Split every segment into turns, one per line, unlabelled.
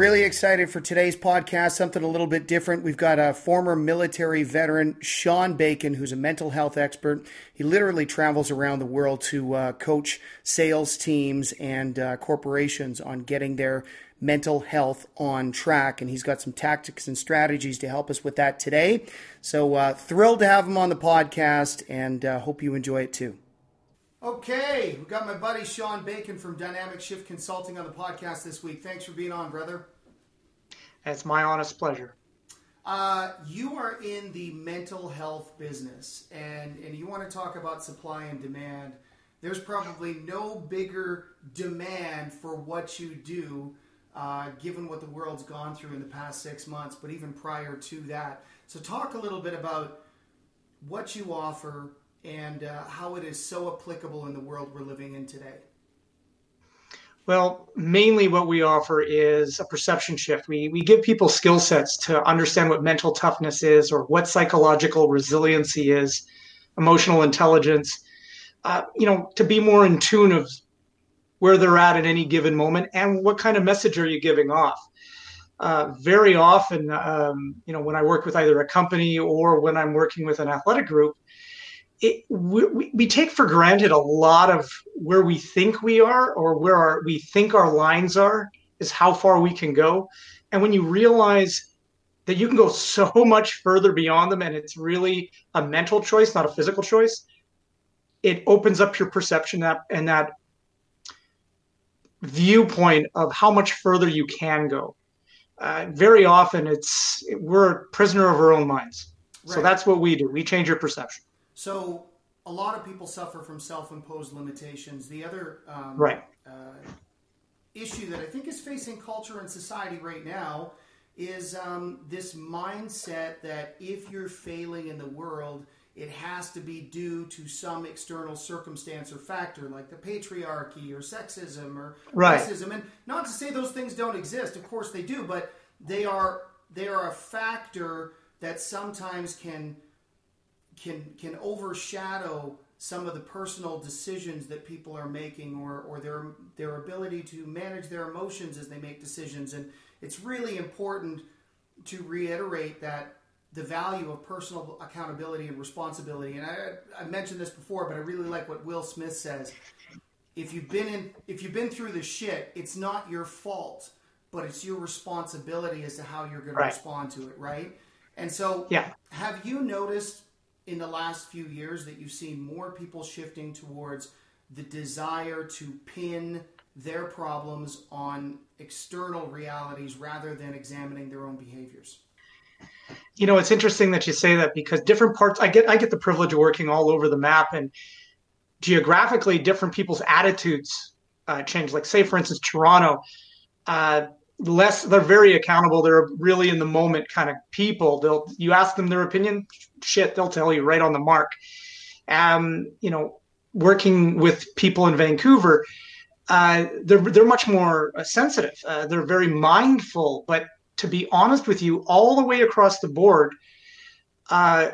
really excited for today's podcast, something a little bit different. We've got a former military veteran, Sean Bacon, who's a mental health expert. He literally travels around the world to uh, coach sales teams and uh, corporations on getting their mental health on track. And he's got some tactics and strategies to help us with that today. So uh, thrilled to have him on the podcast and uh, hope you enjoy it too. Okay, we got my buddy Sean Bacon from Dynamic Shift Consulting on the podcast this week. Thanks for being on, brother.
It's my honest pleasure.
Uh, you are in the mental health business, and and you want to talk about supply and demand. There's probably no bigger demand for what you do, uh, given what the world's gone through in the past six months, but even prior to that. So, talk a little bit about what you offer and uh, how it is so applicable in the world we're living in today?
Well, mainly what we offer is a perception shift. We, we give people skill sets to understand what mental toughness is or what psychological resiliency is, emotional intelligence, uh, you know, to be more in tune of where they're at at any given moment and what kind of message are you giving off. Uh, very often, um, you know, when I work with either a company or when I'm working with an athletic group, it, we, we take for granted a lot of where we think we are or where our, we think our lines are is how far we can go. And when you realize that you can go so much further beyond them and it's really a mental choice not a physical choice it opens up your perception that, and that viewpoint of how much further you can go. Uh, very often it's we're a prisoner of our own minds. Right. so that's what we do. We change your perception
so a lot of people suffer from self-imposed limitations. The other um,
right.
uh, issue that I think is facing culture and society right now is um, this mindset that if you're failing in the world, it has to be due to some external circumstance or factor, like the patriarchy or sexism or
right.
racism. And not to say those things don't exist, of course they do, but they are they are a factor that sometimes can can can overshadow some of the personal decisions that people are making or, or their their ability to manage their emotions as they make decisions. And it's really important to reiterate that the value of personal accountability and responsibility. And I, I mentioned this before but I really like what Will Smith says. If you've been in if you've been through the shit it's not your fault but it's your responsibility as to how you're going to respond to it right? And so
yeah.
have you noticed in the last few years that you've seen more people shifting towards the desire to pin their problems on external realities rather than examining their own behaviors?
You know, it's interesting that you say that because different parts I get I get the privilege of working all over the map and geographically different people's attitudes uh, change. Like say for instance Toronto, uh, less they're very accountable. They're really in the moment kind of people. They'll you ask them their opinion shit they'll tell you right on the mark. Um you know working with people in vancouver uh, they're they're much more uh, sensitive. Uh, they're very mindful but to be honest with you all the way across the board uh,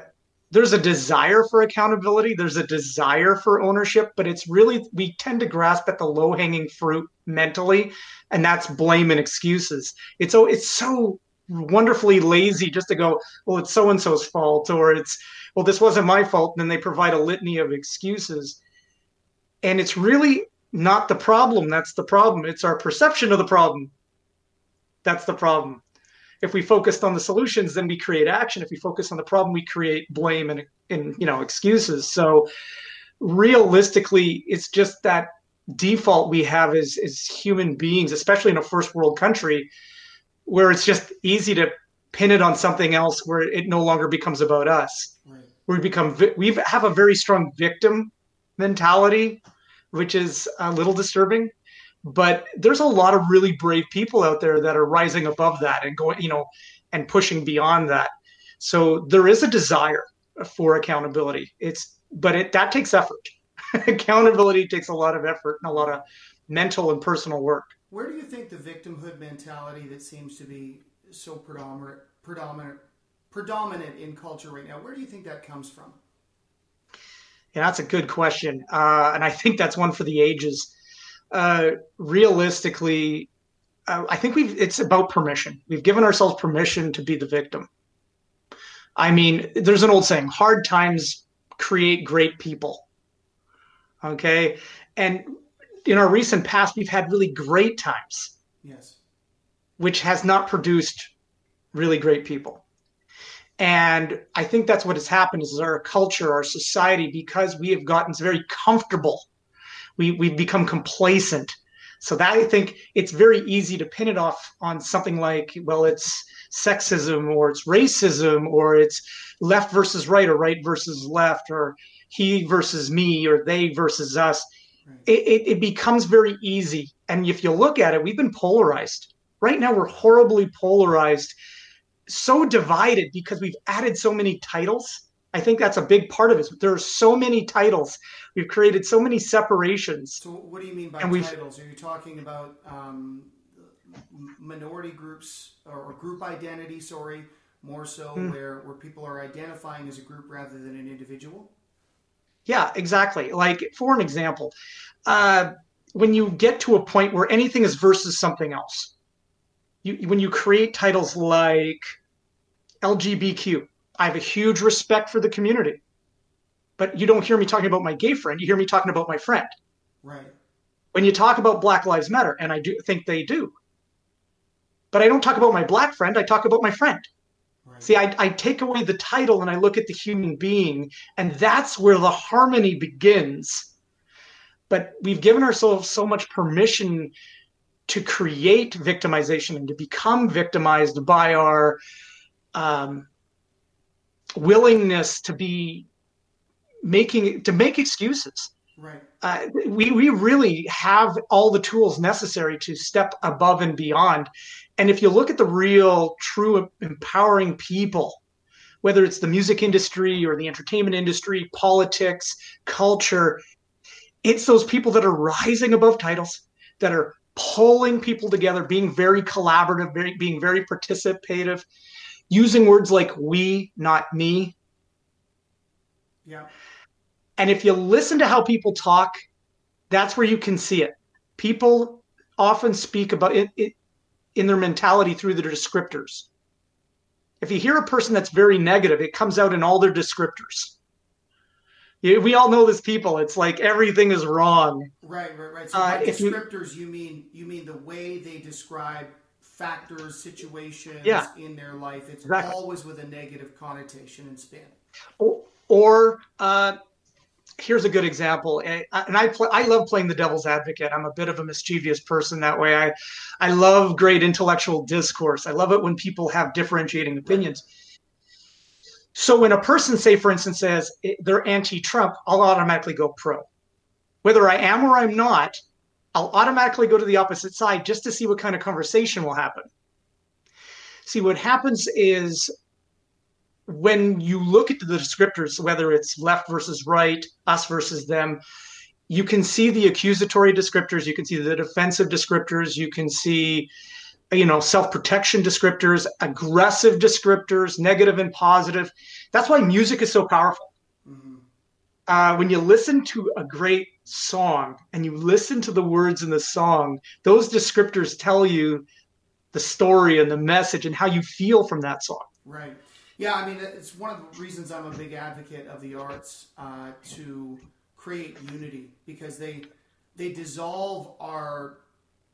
there's a desire for accountability there's a desire for ownership but it's really we tend to grasp at the low hanging fruit mentally and that's blame and excuses. It's so it's so wonderfully lazy just to go well it's so and so's fault or it's well this wasn't my fault and then they provide a litany of excuses. And it's really not the problem that's the problem it's our perception of the problem that's the problem if we focused on the solutions then we create action. If we focus on the problem we create blame and, and you know excuses. So realistically it's just that default we have as, as human beings especially in a first world country where it's just easy to pin it on something else where it no longer becomes about us. Right. we become we have a very strong victim mentality which is a little disturbing but there's a lot of really brave people out there that are rising above that and going you know and pushing beyond that. So there is a desire for accountability. It's but it that takes effort. Accountability takes a lot of effort and a lot of mental and personal work.
Where do you think the victimhood mentality that seems to be so predominant predominant predominant in culture right now where do you think that comes from?
Yeah that's a good question. Uh, and i think that's one for the ages uh, realistically, uh, I think we've it's about permission. We've given ourselves permission to be the victim. I mean, there's an old saying: hard times create great people. Okay, and in our recent past, we've had really great times.
Yes.
Which has not produced really great people. And I think that's what has happened is our culture, our society, because we have gotten very comfortable, we, we've become complacent. So that I think it's very easy to pin it off on something like, well, it's sexism or it's racism or it's left versus right or right versus left or he versus me or they versus us. Right. It, it, it becomes very easy. And if you look at it, we've been polarized. Right now, we're horribly polarized so divided because we've added so many titles. I think that's a big part of it. There are so many titles. We've created so many separations.
So, what do you mean by titles? Are you talking about um, minority groups or, group identity? Sorry, more so mm. where where people are identifying as a group rather than an individual.
Yeah, exactly. Like for an example, uh, when you get to a point where anything is versus something else, you, when you create titles like LGBTQ, I have a huge respect for the community. But you don't hear me talking about my gay friend. You hear me talking about my friend.
Right.
When you talk about Black Lives Matter, and I do think they do, but I don't talk about my black friend. I talk about my friend. Right. See, I, I take away the title and I look at the human being, and that's where the harmony begins. But we've given ourselves so much permission to create victimization and to become victimized by our um, willingness to be making to make excuses.
Right.
Uh, we we really have all the tools necessary to step above and beyond. And if you look at the real, true, empowering people, whether it's the music industry or the entertainment industry, politics, culture, it's those people that are rising above titles, that are pulling people together, being very collaborative, very, being very participative, using words like we, not me.
Yeah.
And if you listen to how people talk, that's where you can see it. People often speak about it, it in their mentality through their descriptors. If you hear a person that's very negative, it comes out in all their descriptors we all know this people. It's like everything is wrong.
Right, right, right. So uh, descriptors, you, you, mean you mean the way they describe factors, situations yeah, in their life. It's exactly. always with a negative connotation and spin.
Or, or uh, here's a good example, and I play, I love playing the devil's advocate. I'm a bit of a mischievous person that way. I I love great intellectual discourse. I love it when people have differentiating opinions. Right so when a person, say, for instance, says they're anti-Trump, I'll automatically go pro. Whether I am or I'm not, I'll automatically go to the opposite side just to see what kind of conversation will happen. See, what happens is when you look at the descriptors, whether it's left versus right, us versus them, you can see the accusatory descriptors, you can see the defensive descriptors, you can see you know self-protection descriptors aggressive descriptors negative and positive that's why music is so powerful mm-hmm. uh, when you listen to a great song and you listen to the words in the song those descriptors tell you the story and the message and how you feel from that song
right yeah i mean it's one of the reasons i'm a big advocate of the arts uh, to create unity because they they dissolve our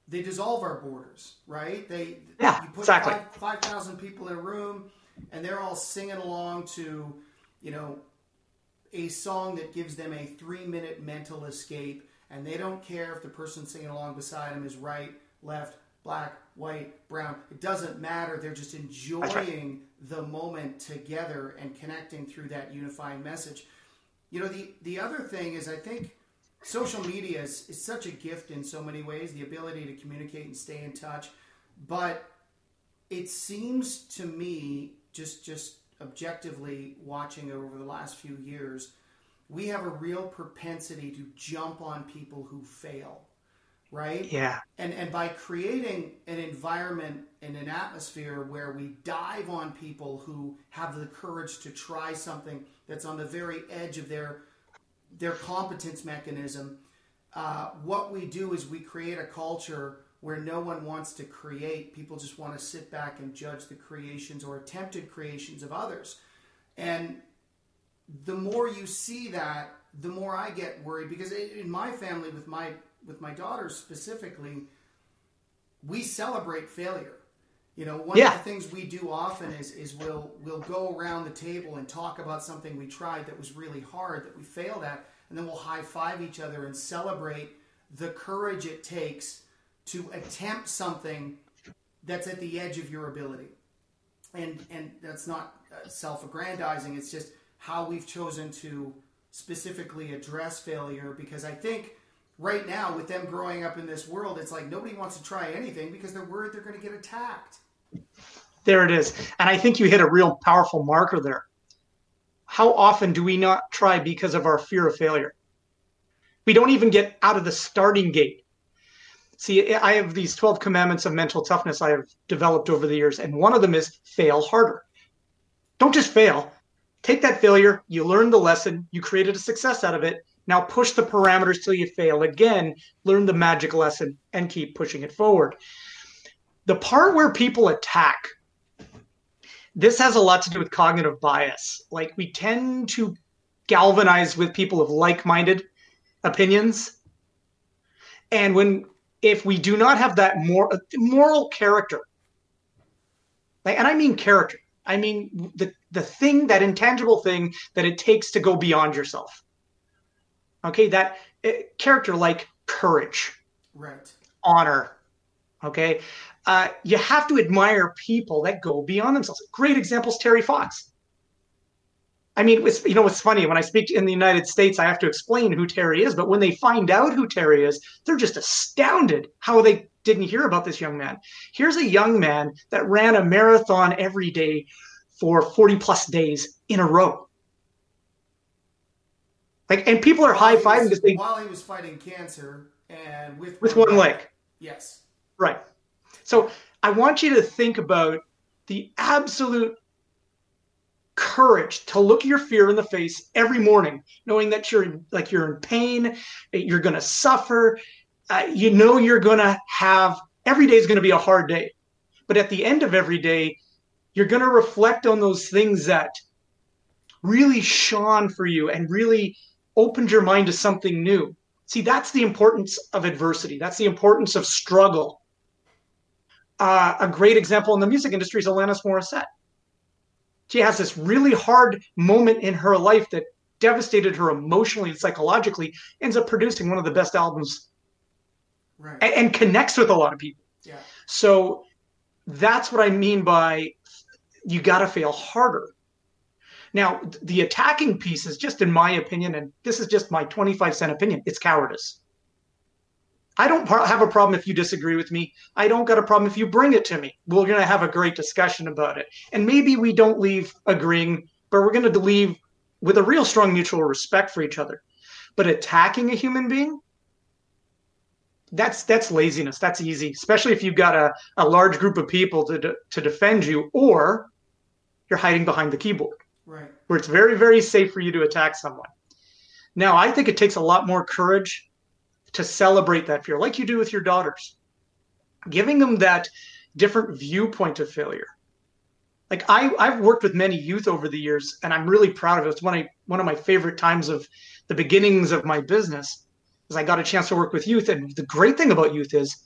they dissolve our borders, right? They
yeah,
you put
exactly.
five thousand people in a room, and they're all singing along to, you know, a song that gives them a three minute mental escape, and they don't care if the person singing along beside them is right, left, black, white, brown. It doesn't matter. They're just enjoying right. the moment together and connecting through that unifying message. You know, the the other thing is, I think social media is, is such a gift in so many ways the ability to communicate and stay in touch but it seems to me just just objectively watching over the last few years we have a real propensity to jump on people who fail right?
Yeah.
And and by creating an environment and an atmosphere where we dive on people who have the courage to try something that's on the very edge of their their competence mechanism, uh, what we do is we create a culture where no one wants to create. People just want to sit back and judge the creations or attempted creations of others. And the more you see that, the more I get worried because in my family, with my with my daughters specifically, we celebrate failure. You know, one yeah. of the things we do often is is we'll we'll go around the table and talk about something we tried that was really hard that we failed at, and then we'll high five each other and celebrate the courage it takes to attempt something that's at the edge of your ability. And and that's not uh, self-aggrandizing. It's just how we've chosen to specifically address failure because I think right now with them growing up in this world it's like nobody wants to try anything because they're worried they're going to get attacked.
There it is. And I think you hit a real powerful marker there. How often do we not try because of our fear of failure? We don't even get out of the starting gate. See, I have these 12 commandments of mental toughness I have developed over the years, and one of them is fail harder. Don't just fail. Take that failure, you learned the lesson, you created a success out of it. Now push the parameters till you fail again, learn the magic lesson, and keep pushing it forward. The part where people attack, this has a lot to do with cognitive bias. Like we tend to galvanize with people of like minded opinions. And when if we do not have that more moral character, like, and I mean character, I mean the the thing, that intangible thing that it takes to go beyond yourself. Okay, that uh, character like courage,
right,
honor. Okay, uh, you have to admire people that go beyond themselves. Great examples, Terry Fox. I mean, it's, you know, it's funny when I speak in the United States, I have to explain who Terry is. But when they find out who Terry is, they're just astounded how they didn't hear about this young man. Here's a young man that ran a marathon every day for 40 plus days in a row. Like, and people are high fiving because thing
while he was fighting cancer and with
with one, one leg. leg.
Yes.
Right. So I want you to think about the absolute courage to look your fear in the face every morning, knowing that you're like you're in pain, you're going to suffer, uh, you know you're going to have every day is going to be a hard day, but at the end of every day, you're going to reflect on those things that really shone for you and really opened your mind to something new. See, that's the importance of adversity. That's the importance of struggle. Uh, a great example in the music industry is Alanis Morissette. She has this really hard moment in her life that devastated her emotionally and psychologically, ends up producing one of the best albums right. and, and connects with a lot of people.
Yeah.
So that's what I mean by you got to fail harder. Now, the attacking piece is just, in my opinion, and this is just my 25 cent opinion, it's cowardice. I don't have a problem if you disagree with me. I don't got a problem if you bring it to me. We're going to have a great discussion about it. And maybe we don't leave agreeing, but we're going to leave with a real strong mutual respect for each other. But attacking a human being, that's that's laziness. That's easy, especially if you've got a, a large group of people to to defend you, or you're hiding behind the keyboard,
right?
Where it's very very safe for you to attack someone. Now, I think it takes a lot more courage to celebrate that fear, like you do with your daughters, giving them that different viewpoint of failure. Like I, I've worked with many youth over the years, and I'm really proud of it. It's one of one of my favorite times of the beginnings of my business is I got a chance to work with youth. And the great thing about youth is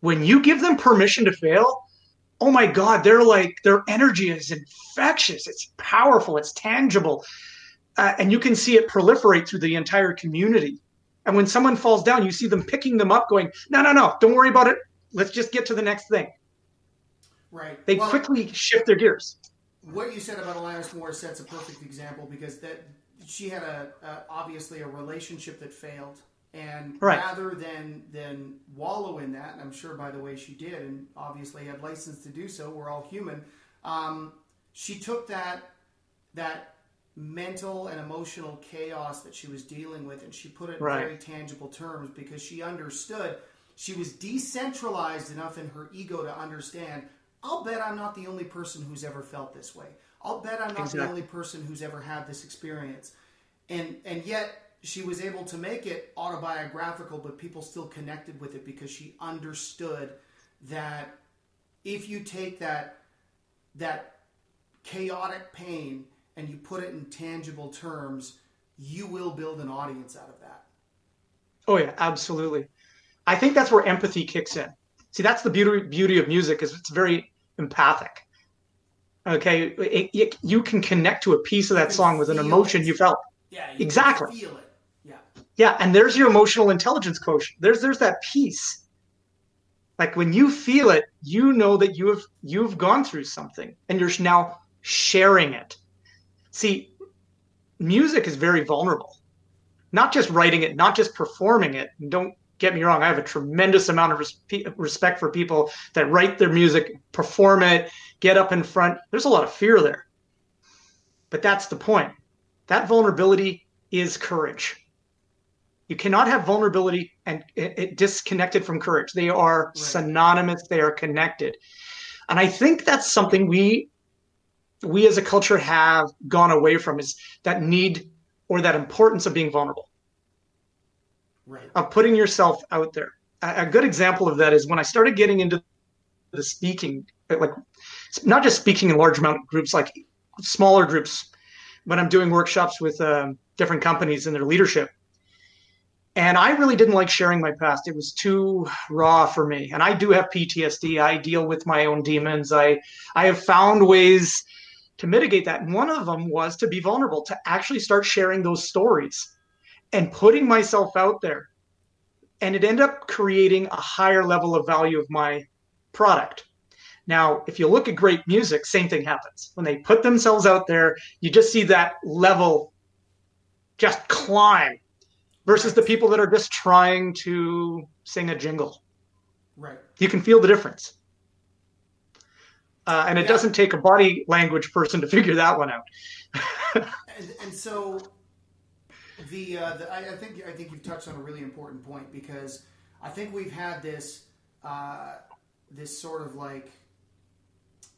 when you give them permission to fail, oh my God, they're like, their energy is infectious. It's powerful. It's tangible. Uh, and you can see it proliferate through the entire community. And when someone falls down, you see them picking them up, going, no, no, no, don't worry about it. Let's just get to the next thing.
Right.
They well, quickly shift their gears.
What you said about Alanis Morissette's a perfect example because that she had a, a, obviously a relationship that failed, and right. rather than than wallow in that, and I'm sure by the way she did, and obviously had license to do so. We're all human. Um, she took that that mental and emotional chaos that she was dealing with, and she put it in right. very tangible terms because she understood. She was decentralized enough in her ego to understand. I'll bet I'm not the only person who's ever felt this way. I'll bet I'm not exactly. the only person who's ever had this experience. And and yet she was able to make it autobiographical, but people still connected with it because she understood that if you take that that chaotic pain and you put it in tangible terms, you will build an audience out of that.
Oh yeah, absolutely. I think that's where empathy kicks in. See, that's the beauty beauty of music is it's very empathic. Okay, it, it, you can connect to a piece of that song with an emotion
it.
you felt.
Yeah, you
exactly.
Feel it. Yeah.
Yeah, and there's your emotional intelligence quotient. There's there's that piece. Like when you feel it, you know that you have you've gone through something, and you're now sharing it. See, music is very vulnerable. Not just writing it, not just performing it. Don't get me wrong, I have a tremendous amount of res- respect for people that write their music, perform it, get up in front. There's a lot of fear there. But that's the point. That vulnerability is courage. You cannot have vulnerability and it, it disconnected from courage. They are right. synonymous, they are connected. And I think that's something we we as a culture have gone away from is that need or that importance of being vulnerable
right.
of putting yourself out there. A, a good example of that is when I started getting into the speaking, like not just speaking in large amount groups, like smaller groups, but I'm doing workshops with um, different companies and their leadership. And I really didn't like sharing my past. It was too raw for me. And I do have PTSD. I deal with my own demons. I I have found ways to mitigate that. And one of them was to be vulnerable, to actually start sharing those stories and putting myself out there. And it ended up creating a higher level of value of my product. Now, if you look at great music, same thing happens. When they put themselves out there, you just see that level just climb versus the people that are just trying to sing a jingle.
Right.
You can feel the difference. Uh, and it yeah. doesn't take a body language person to figure that one out.
and, and so the, uh, the I, I, think I think you've touched on a really important point because I think we've had this uh, this sort of like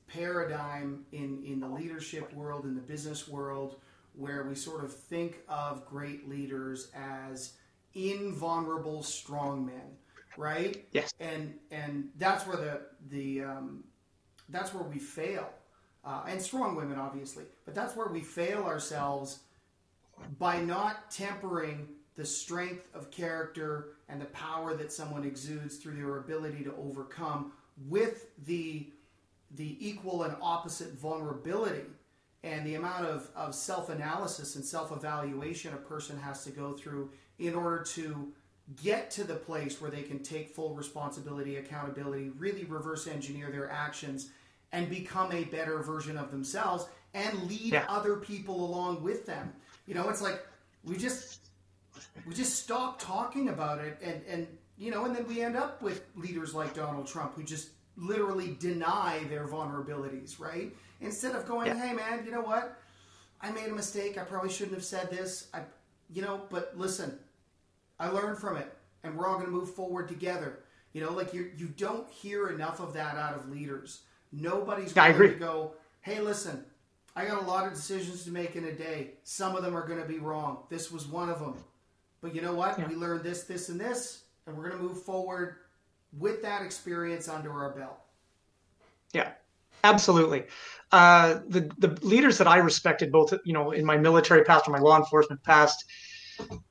paradigm in in the leadership world in the business world where we sort of think of great leaders as invulnerable strong men, right?
Yes.
And and that's where the the um, that's where we fail, uh, and strong women obviously, but that's where we fail ourselves by not tempering the strength of character and the power that someone exudes through their ability to overcome with the the equal and opposite vulnerability and the amount of, of self-analysis and self-evaluation a person has to go through in order to get to the place where they can take full responsibility accountability really reverse engineer their actions and become a better version of themselves and lead yeah. other people along with them you know, it's like we just we just stop talking about it, and and you know, and then we end up with leaders like Donald Trump who just literally deny their vulnerabilities, right? Instead of going, yeah. "Hey, man, you know what? I made a mistake. I probably shouldn't have said this. I, you know, but listen, I learned from it, and we're all going to move forward together." You know, like you you don't hear enough of that out of leaders. Nobody's going to go, "Hey, listen, I got a lot of decisions to make in a day. Some of them are going to be wrong. This was one of them. But you know what? Yeah. We learned this, this, and this, and we're going to move forward with that experience under our belt.
Yeah, absolutely. Uh, the the leaders that I respected, both you know in my military past or my law enforcement past,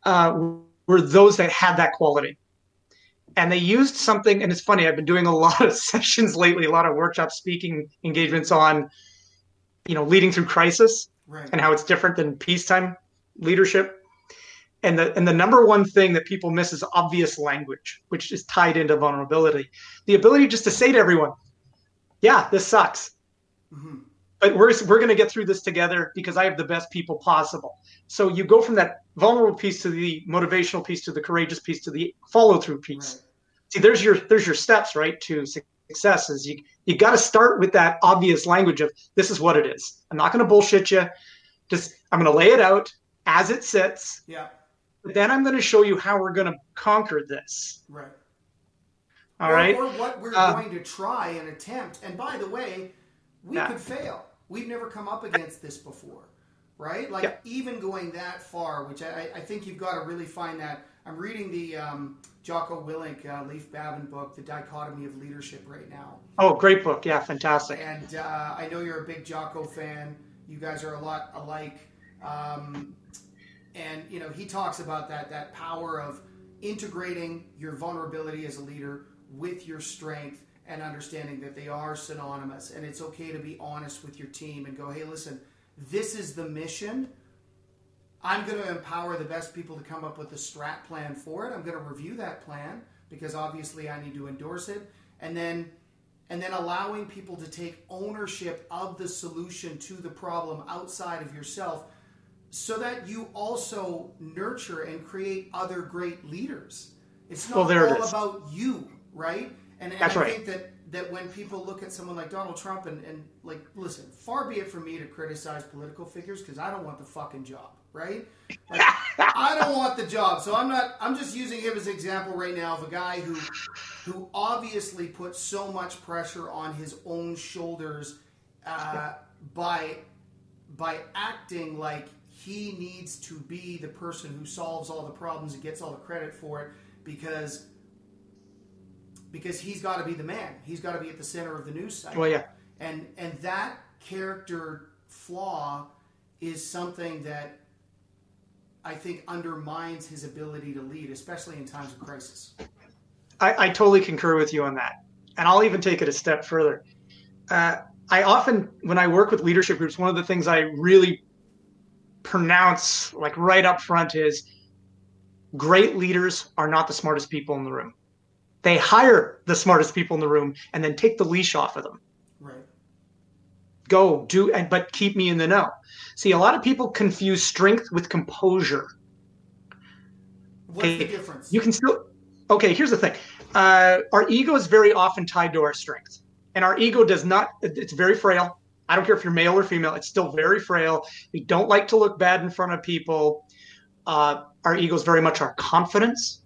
uh, were those that had that quality. And they used something, and it's funny. I've been doing a lot of sessions lately, a lot of workshop speaking engagements on you know leading through crisis
right.
and how it's different than peacetime leadership and the and the number one thing that people miss is obvious language which is tied into vulnerability the ability just to say to everyone yeah this sucks mm-hmm. But we're we're going to get through this together because i have the best people possible so you go from that vulnerable piece to the motivational piece to the courageous piece to the follow through piece right. see there's your there's your steps right to success is you you got to start with that obvious language of this is what it is. I'm not going to bullshit you. Just I'm going to lay it out as it sits.
Yeah.
But then I'm going to show you how we're going to conquer this.
Right.
All
or,
right.
or, what we're uh, going to try and attempt. And by the way, we yeah. could fail. We've never come up against this before, right? Like even going that far, which I, I think you've got to really find that. I'm reading the um, Jocko Willink uh, Leif Babin book, The Dichotomy of Leadership, right now.
Oh, great book! Yeah, fantastic.
And uh, I know you're a big Jocko fan. You guys are a lot alike. Um, and you know he talks about that that power of integrating your vulnerability as a leader with your strength and understanding that they are synonymous and it's okay to be honest with your team and go hey listen this is the mission i'm going to empower the best people to come up with a strat plan for it i'm going to review that plan because obviously i need to endorse it and then and then allowing people to take ownership of the solution to the problem outside of yourself so that you also nurture and create other great leaders. It's not
well,
all about you, right?
And, and That's I right.
think that, that when people look at someone like Donald Trump and, and like, listen, far be it for me to criticize political figures because I don't want the fucking job, right? Like, I don't want the job. So I'm not, I'm just using him as an example right now of a guy who, who obviously put so much pressure on his own shoulders uh, by, by acting like he needs to be the person who solves all the problems and gets all the credit for it because because he's got to be the man. He's got to be at the center of the news cycle.
Well, yeah.
And and that character flaw is something that I think undermines his ability to lead, especially in times of crisis.
I, I totally concur with you on that, and I'll even take it a step further. Uh, I often, when I work with leadership groups, one of the things I really pronounce like right up front is great leaders are not the smartest people in the room. They hire the smartest people in the room and then take the leash off of them.
Right.
Go do and but keep me in the know. See, a lot of people confuse strength with composure.
What's the difference?
You can still okay. Here's the thing: uh, our ego is very often tied to our strength, and our ego does not. It's very frail. I don't care if you're male or female, it's still very frail. We don't like to look bad in front of people. Uh, our ego is very much our confidence.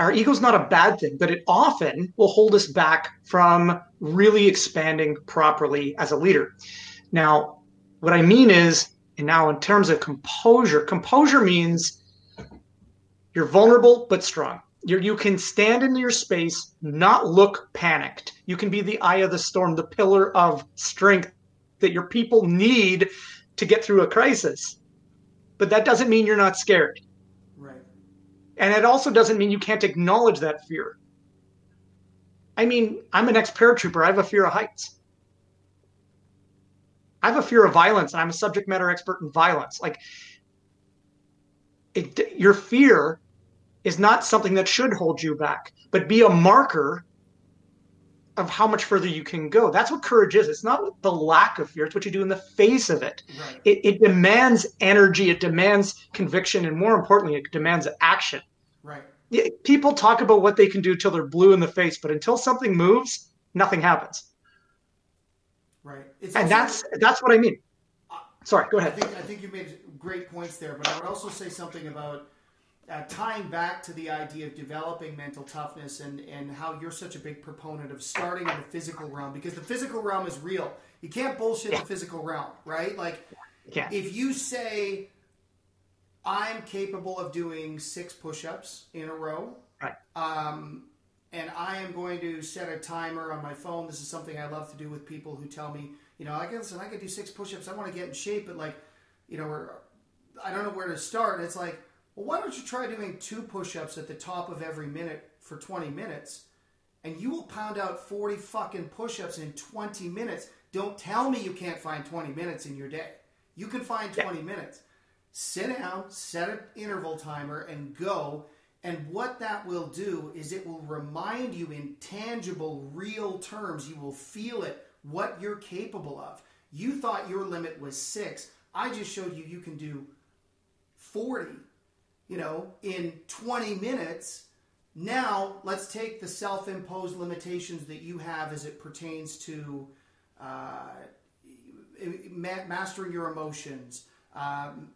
Our ego is not a bad thing, but it often will hold us back from really expanding properly as a leader. Now, what I mean is, and now in terms of composure, composure means you're vulnerable but strong. You're, you can stand in your space, not look panicked. You can be the eye of the storm, the pillar of strength that your people need to get through a crisis. But that doesn't mean you're not scared. And it also doesn't mean you can't acknowledge that fear. I mean, I'm an ex paratrooper. I have a fear of heights. I have a fear of violence, and I'm a subject matter expert in violence. Like, it, your fear is not something that should hold you back, but be a marker of how much further you can go. That's what courage is. It's not the lack of fear, it's what you do in the face of it. Right. It, it, demands energy, it demands conviction, and more importantly, it demands action.
Right.
Yeah, People talk about what they can do till they're blue in the face, but until something moves, nothing happens.
Right.
It's and that's that's what I mean. Sorry, go ahead.
I think, I think you made great points there, but I would also say something about uh, tying back to the idea of developing mental toughness and, and how you're such a big proponent of starting in the physical realm because the physical realm is real. You can't bullshit yeah. the physical realm, right? Like,
yeah.
if you say, I'm capable of doing six push ups in a row,
right.
um, and I am going to set a timer on my phone. This is something I love to do with people who tell me, you know, I guess I can do six push ups. I want to get in shape, but like, you know, I don't know where to start. And it's like, well, why don't you try doing two push ups at the top of every minute for 20 minutes? And you will pound out 40 fucking push ups in 20 minutes. Don't tell me you can't find 20 minutes in your day. You can find 20 yeah. minutes. Sit down, set an interval timer, and go. And what that will do is it will remind you in tangible, real terms. You will feel it, what you're capable of. You thought your limit was six. I just showed you you can do 40 you know, in 20 minutes. Now, let's take the self imposed limitations that you have as it pertains to uh, mastering your emotions, um,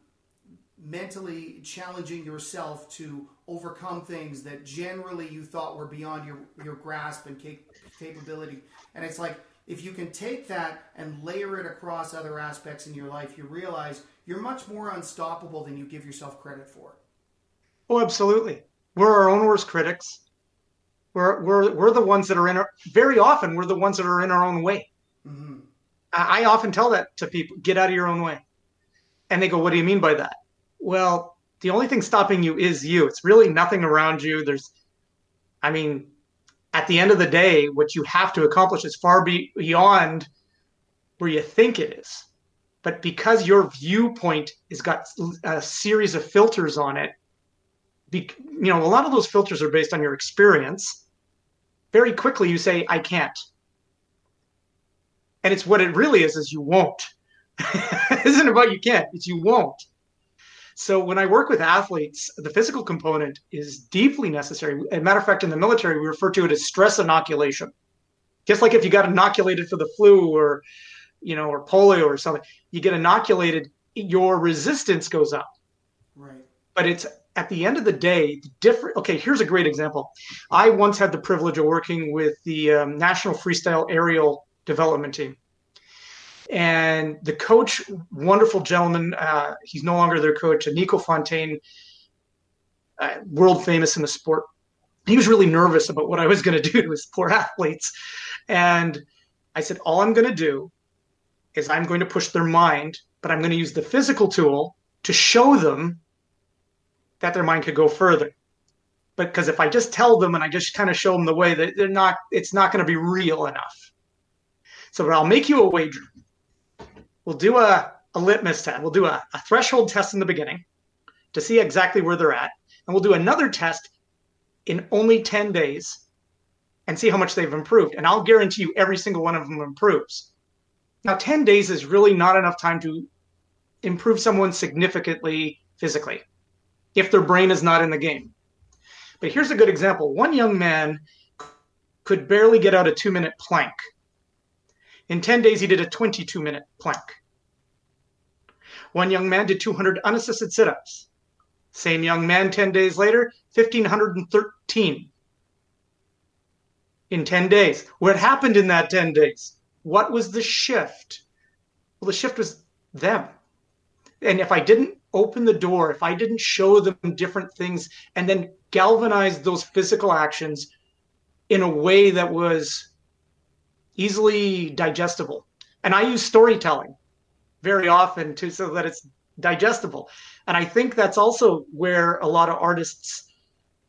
mentally challenging yourself to overcome things that generally you thought were beyond your, your grasp and cap- capability. And it's like, if you can take that and layer it across other aspects in your life, you realize you're much more unstoppable than you give yourself credit for.
Oh, absolutely. We're our own worst critics. We're we're we're the ones that are in our very often we're the ones that are in our own way. Mm-hmm. I, I often tell that to people: get out of your own way. And they go, "What do you mean by that?" Well, the only thing stopping you is you. It's really nothing around you. There's, I mean, at the end of the day, what you have to accomplish is far be, beyond where you think it is. But because your viewpoint has got a series of filters on it, you know, a lot of those filters are based on your experience. Very quickly, you say, I can't. And it's what it really is, is you won't. isn't about you can't, it's you won't. So when I work with athletes, the physical component is deeply necessary. As a matter of fact, in the military, we refer to it as stress inoculation. Just like if you got inoculated for the flu or, you know, or polio or something, you get inoculated, your resistance goes up.
Right.
But it's at the end of the day, different. Okay, here's a great example. I once had the privilege of working with the um, National Freestyle Aerial Development Team and the coach, wonderful gentleman, uh, he's no longer their coach, Nico Fontaine, uh, world famous in the sport. He was really nervous about what I was going to do to his poor athletes. And I said, all I'm going to do is I'm going to push their mind, but I'm going to use the physical tool to show them that their mind could go further. But because if I just tell them and I just kind of show them the way that they're not, it's not going to be real enough. So, but I'll make you a wager we'll do a, a litmus test. We'll do a, a threshold test in the beginning to see exactly where they're at. And we'll do another test in only 10 days and see how much they've improved. And I'll guarantee you every single one of them improves. Now, 10 days is really not enough time to improve someone significantly physically if their brain is not in the game. But here's a good example one young man could barely get out a two minute plank in 10 days, he did a 22 minute plank. One young man did 200 unassisted sit ups. Same young man 10 days later, 1,513 in 10 days. What happened in that 10 days? What was the shift? Well, the shift was them. And if I didn't open the door, if I didn't show them different things and then galvanize those physical actions in a way that was easily digestible. And I use storytelling very often to so that it's digestible. And I think that's also where a lot of artists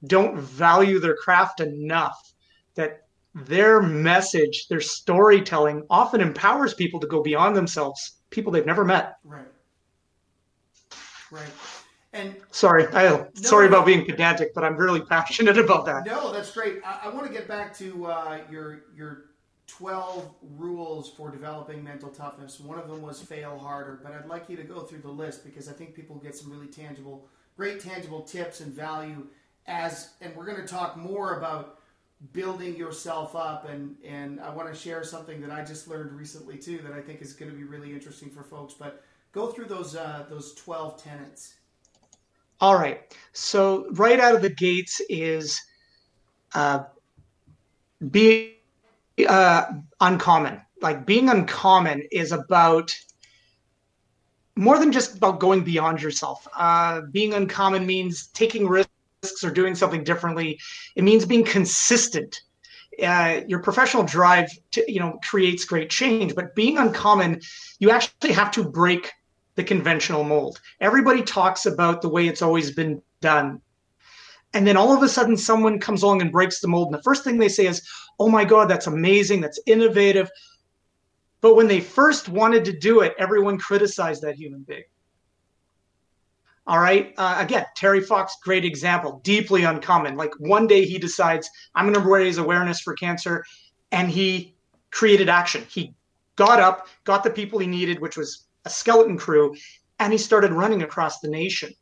don't value their craft enough that their message, their storytelling often empowers people to go beyond themselves, people they've never met.
Right. Right. And
sorry, I no, sorry about being pedantic, but I'm really passionate about that.
No, that's great. I, I want to get back to uh, your your 12 rules for developing mental toughness. One of them was fail harder, but I'd like you to go through the list because I think people get some really tangible, great tangible tips and value as, and we're going to talk more about building yourself up and and I want to share something that I just learned recently too that I think is going to be really interesting for folks but go through those uh, those 12 tenets
all right so right out of the gates is uh, being uh, uncommon. Like being uncommon is about more than just about going beyond yourself. Uh, being uncommon means taking risks or doing something differently. It means being consistent. Uh, your professional drive, to, you know, creates great change. But being uncommon, you actually have to break the conventional mold. Everybody talks about the way it's always been done, and then all of a sudden, someone comes along and breaks the mold. And the first thing they say is, Oh my God, that's amazing. That's innovative. But when they first wanted to do it, everyone criticized that human being. All right. Uh, again, Terry Fox, great example, deeply uncommon. Like one day he decides, I'm going to raise awareness for cancer. And he created action. He got up, got the people he needed, which was a skeleton crew, and he started running across the nation.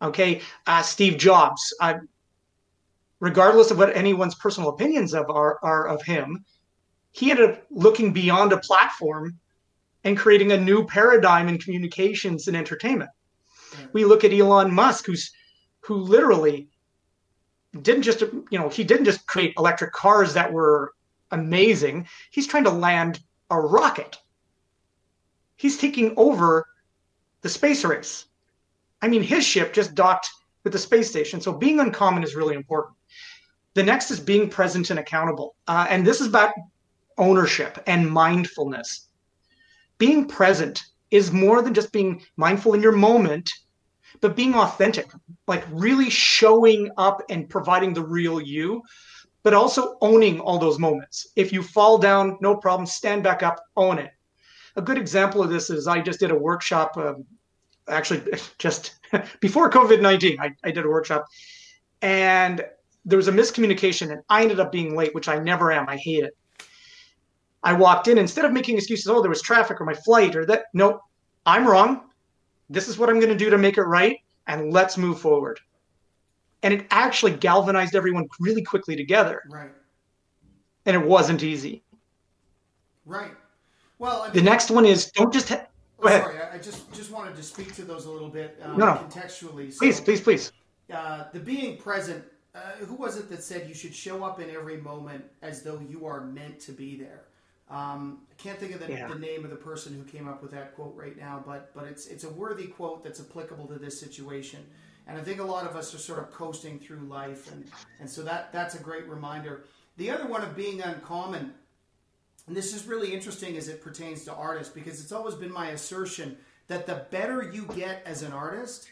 Okay, uh, Steve Jobs. Uh, regardless of what anyone's personal opinions of are, are of him, he ended up looking beyond a platform and creating a new paradigm in communications and entertainment. We look at Elon Musk, who's who literally didn't just you know he didn't just create electric cars that were amazing. He's trying to land a rocket. He's taking over the space race. I mean, his ship just docked with the space station. So being uncommon is really important. The next is being present and accountable. Uh, and this is about ownership and mindfulness. Being present is more than just being mindful in your moment, but being authentic, like really showing up and providing the real you, but also owning all those moments. If you fall down, no problem, stand back up, own it. A good example of this is I just did a workshop, um, actually, just before COVID 19, I, I did a workshop and there was a miscommunication and I ended up being late, which I never am. I hate it. I walked in instead of making excuses, oh, there was traffic or my flight or that. No, I'm wrong. This is what I'm going to do to make it right. And let's move forward. And it actually galvanized everyone really quickly together.
Right.
And it wasn't easy.
Right. Well, I mean,
the next one is don't just. Ha-
Go ahead. Sorry, I just just wanted to speak to those a little bit um, no, no. contextually.
So, please, please, please.
Uh, the being present. Uh, who was it that said you should show up in every moment as though you are meant to be there? Um, I can't think of the, yeah. the, name of the person who came up with that quote right now, but but it's it's a worthy quote that's applicable to this situation. And I think a lot of us are sort of coasting through life, and and so that that's a great reminder. The other one of being uncommon, and this is really interesting as it pertains to artists because it's always been my assertion that the better you get as an artist,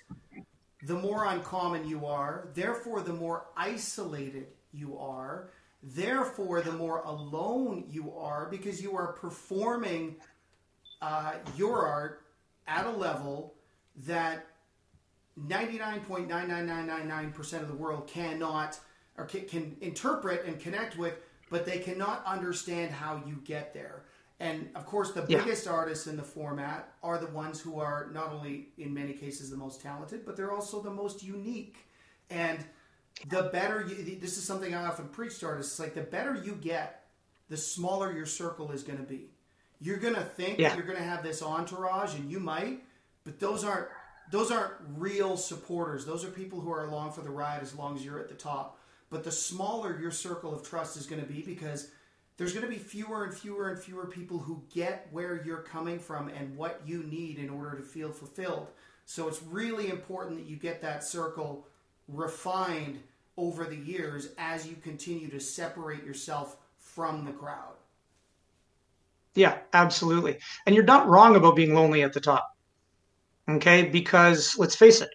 the more uncommon you are. Therefore, the more isolated you are Therefore, the more alone you are because you are performing uh, your art at a level that 99.99999% of the world cannot or can, can, interpret and connect with, but they cannot understand how you get there. And of course, the yeah. biggest artists in the format are the ones who are not only, in many cases, the most talented, but they're also the most unique. And the better you, this is something I often preach to artists. It's like the better you get, the smaller your circle is going to be. You're going to think yeah. you're going to have this entourage, and you might, but those aren't those aren't real supporters. Those are people who are along for the ride as long as you're at the top. But the smaller your circle of trust is going to be because there's going to be fewer and fewer and fewer people who get where you're coming from and what you need in order to feel fulfilled. So it's really important that you get that circle refined over the years as you continue to separate yourself from the crowd.
Yeah, absolutely. And you're not wrong about being lonely at the top. Okay, because let's face it,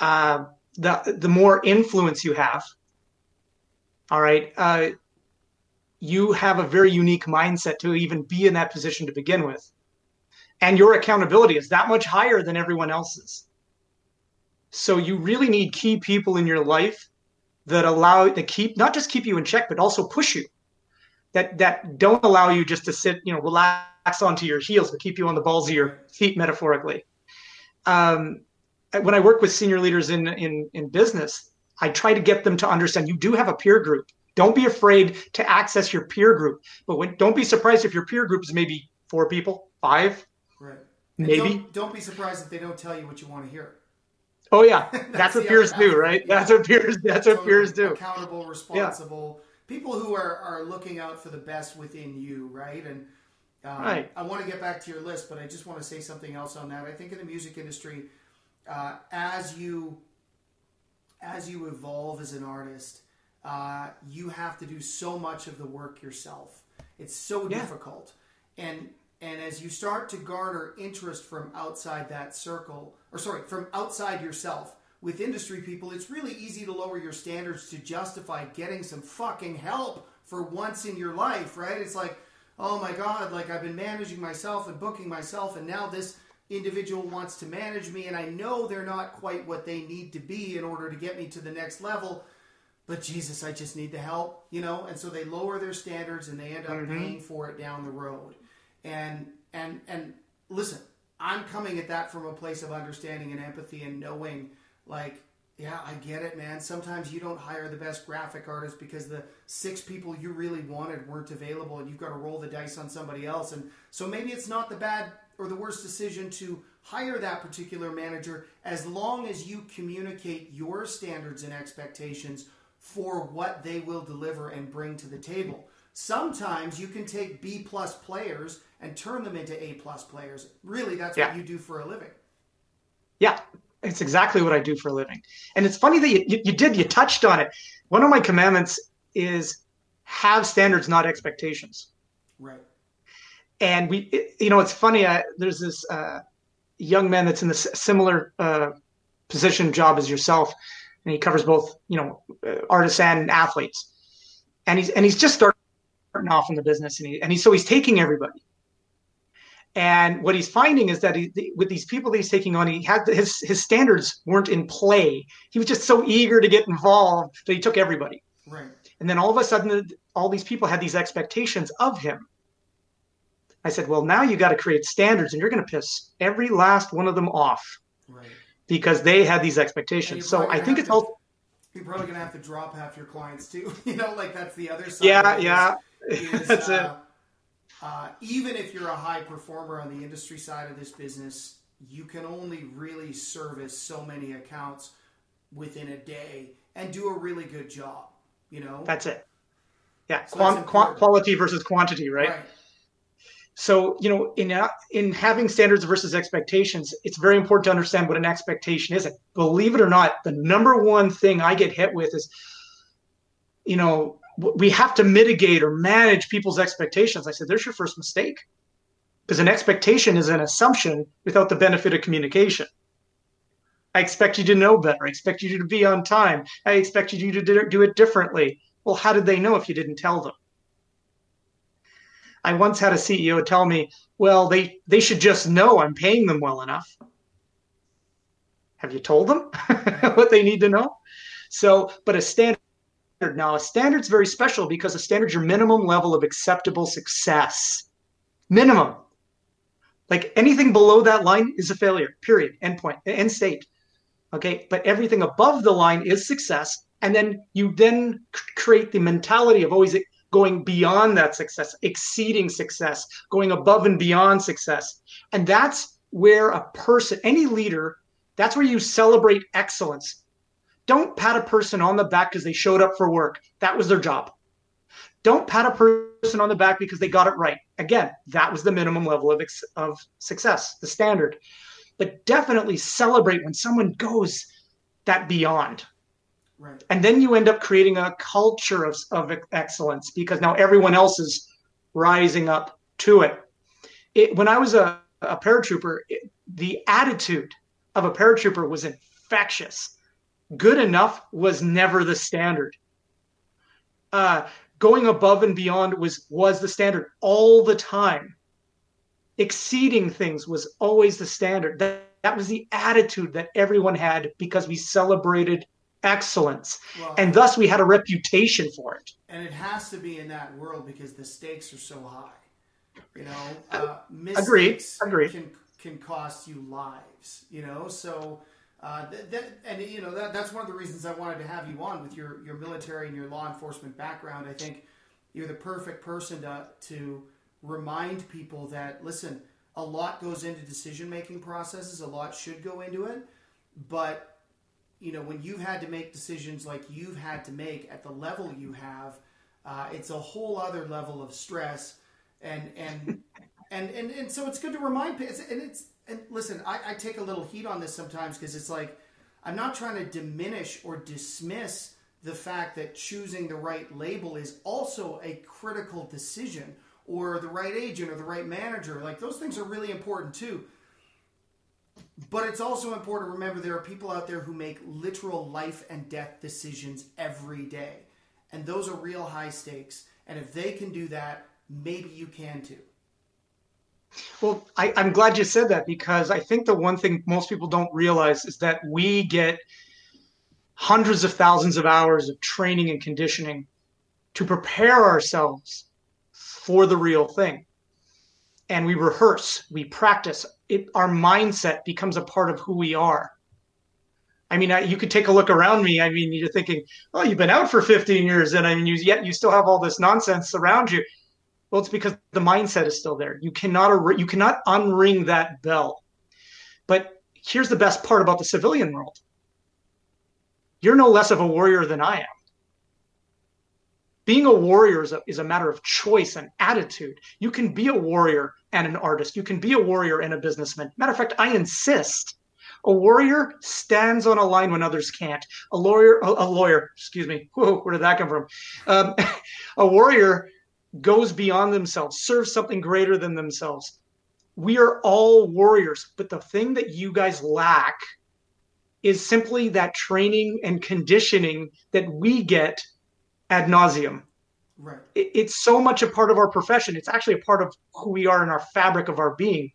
uh, the the more influence you have, all right, uh, you have a very unique mindset to even be in that position to begin with, and your accountability is that much higher than everyone else's. So you really need key people in your life that allow to keep not just keep you in check, but also push you. That that don't allow you just to sit, you know, relax onto your heels, but keep you on the balls of your feet, metaphorically. Um, when I work with senior leaders in in in business, I try to get them to understand you do have a peer group. Don't be afraid to access your peer group, but when, don't be surprised if your peer group is maybe four people, five,
right?
maybe.
Don't, don't be surprised if they don't tell you what you want to hear.
Oh yeah, that's, that's what peers do, right? Yeah. That's what peers. That's what peers do.
Accountable, responsible yeah. people who are are looking out for the best within you, right? And um, right. I want to get back to your list, but I just want to say something else on that. I think in the music industry, uh, as you as you evolve as an artist, uh, you have to do so much of the work yourself. It's so yeah. difficult, and and as you start to garner interest from outside that circle, or sorry, from outside yourself with industry people, it's really easy to lower your standards to justify getting some fucking help for once in your life, right? It's like, oh my God, like I've been managing myself and booking myself, and now this individual wants to manage me, and I know they're not quite what they need to be in order to get me to the next level. But Jesus, I just need the help, you know? And so they lower their standards and they end up mm-hmm. paying for it down the road and and and listen i'm coming at that from a place of understanding and empathy and knowing like yeah i get it man sometimes you don't hire the best graphic artist because the six people you really wanted weren't available and you've got to roll the dice on somebody else and so maybe it's not the bad or the worst decision to hire that particular manager as long as you communicate your standards and expectations for what they will deliver and bring to the table Sometimes you can take B plus players and turn them into A plus players. Really, that's yeah. what you do for a living.
Yeah, it's exactly what I do for a living. And it's funny that you, you, you did, you touched on it. One of my commandments is have standards, not expectations.
Right.
And we, it, you know, it's funny. Uh, there's this uh, young man that's in the similar uh, position job as yourself, and he covers both, you know, uh, artists and athletes. And he's and he's just starting off in the business, and he and he so he's taking everybody. And what he's finding is that he, with these people that he's taking on, he had his his standards weren't in play. He was just so eager to get involved that he took everybody.
Right.
And then all of a sudden, all these people had these expectations of him. I said, well, now you got to create standards, and you're going to piss every last one of them off,
right?
Because they had these expectations. So I think it's
to,
all.
You're probably going to have to drop half your clients too. you know, like that's the other side.
Yeah, yeah.
Is, that's uh, it uh, even if you're a high performer on the industry side of this business, you can only really service so many accounts within a day and do a really good job. You know,
that's it. Yeah, so Quant, quality versus quantity, right? right? So you know, in uh, in having standards versus expectations, it's very important to understand what an expectation is. Believe it or not, the number one thing I get hit with is, you know, we have to mitigate or manage people's expectations. I said, there's your first mistake. Because an expectation is an assumption without the benefit of communication. I expect you to know better. I expect you to be on time. I expect you to do it differently. Well, how did they know if you didn't tell them? I once had a CEO tell me, well, they, they should just know I'm paying them well enough. Have you told them what they need to know? So, but a standard now. A standard's very special because a standard's your minimum level of acceptable success. Minimum. Like anything below that line is a failure, period, end point, end state. Okay, but everything above the line is success. And then you then create the mentality of always going beyond that success, exceeding success, going above and beyond success. And that's where a person, any leader, that's where you celebrate excellence don't pat a person on the back because they showed up for work. That was their job. Don't pat a person on the back because they got it right. Again, that was the minimum level of, of success, the standard. But definitely celebrate when someone goes that beyond.
Right.
And then you end up creating a culture of, of excellence because now everyone else is rising up to it. it when I was a, a paratrooper, it, the attitude of a paratrooper was infectious good enough was never the standard. Uh, going above and beyond was was the standard all the time. Exceeding things was always the standard. That, that was the attitude that everyone had because we celebrated excellence. Well, and thus we had a reputation for it.
And it has to be in that world because the stakes are so high. You know, uh, mistakes
Agreed. Agreed.
can can cost you lives. You know, so uh, that, that, and you know that, that's one of the reasons I wanted to have you on with your, your military and your law enforcement background. I think you're the perfect person to to remind people that listen, a lot goes into decision making processes. A lot should go into it, but you know when you've had to make decisions like you've had to make at the level you have, uh, it's a whole other level of stress, and and and and, and so it's good to remind people, and it's and listen, I, I take a little heat on this sometimes because it's like I'm not trying to diminish or dismiss the fact that choosing the right label is also a critical decision or the right agent or the right manager. Like those things are really important too. But it's also important to remember there are people out there who make literal life and death decisions every day. And those are real high stakes. And if they can do that, maybe you can too.
Well, I, I'm glad you said that because I think the one thing most people don't realize is that we get hundreds of thousands of hours of training and conditioning to prepare ourselves for the real thing. And we rehearse, we practice. It, our mindset becomes a part of who we are. I mean, I, you could take a look around me. I mean, you're thinking, "Oh, you've been out for 15 years, and I mean, you, yet you still have all this nonsense around you." Well, it's because the mindset is still there. You cannot you cannot unring that bell. But here's the best part about the civilian world. You're no less of a warrior than I am. Being a warrior is a, is a matter of choice and attitude. You can be a warrior and an artist. You can be a warrior and a businessman. Matter of fact, I insist A warrior stands on a line when others can't. A lawyer, a, a lawyer, excuse me. Whoa, where did that come from? Um, a warrior goes beyond themselves, serves something greater than themselves. We are all warriors, but the thing that you guys lack is simply that training and conditioning that we get ad nauseum.
Right.
It's so much a part of our profession. It's actually a part of who we are in our fabric of our being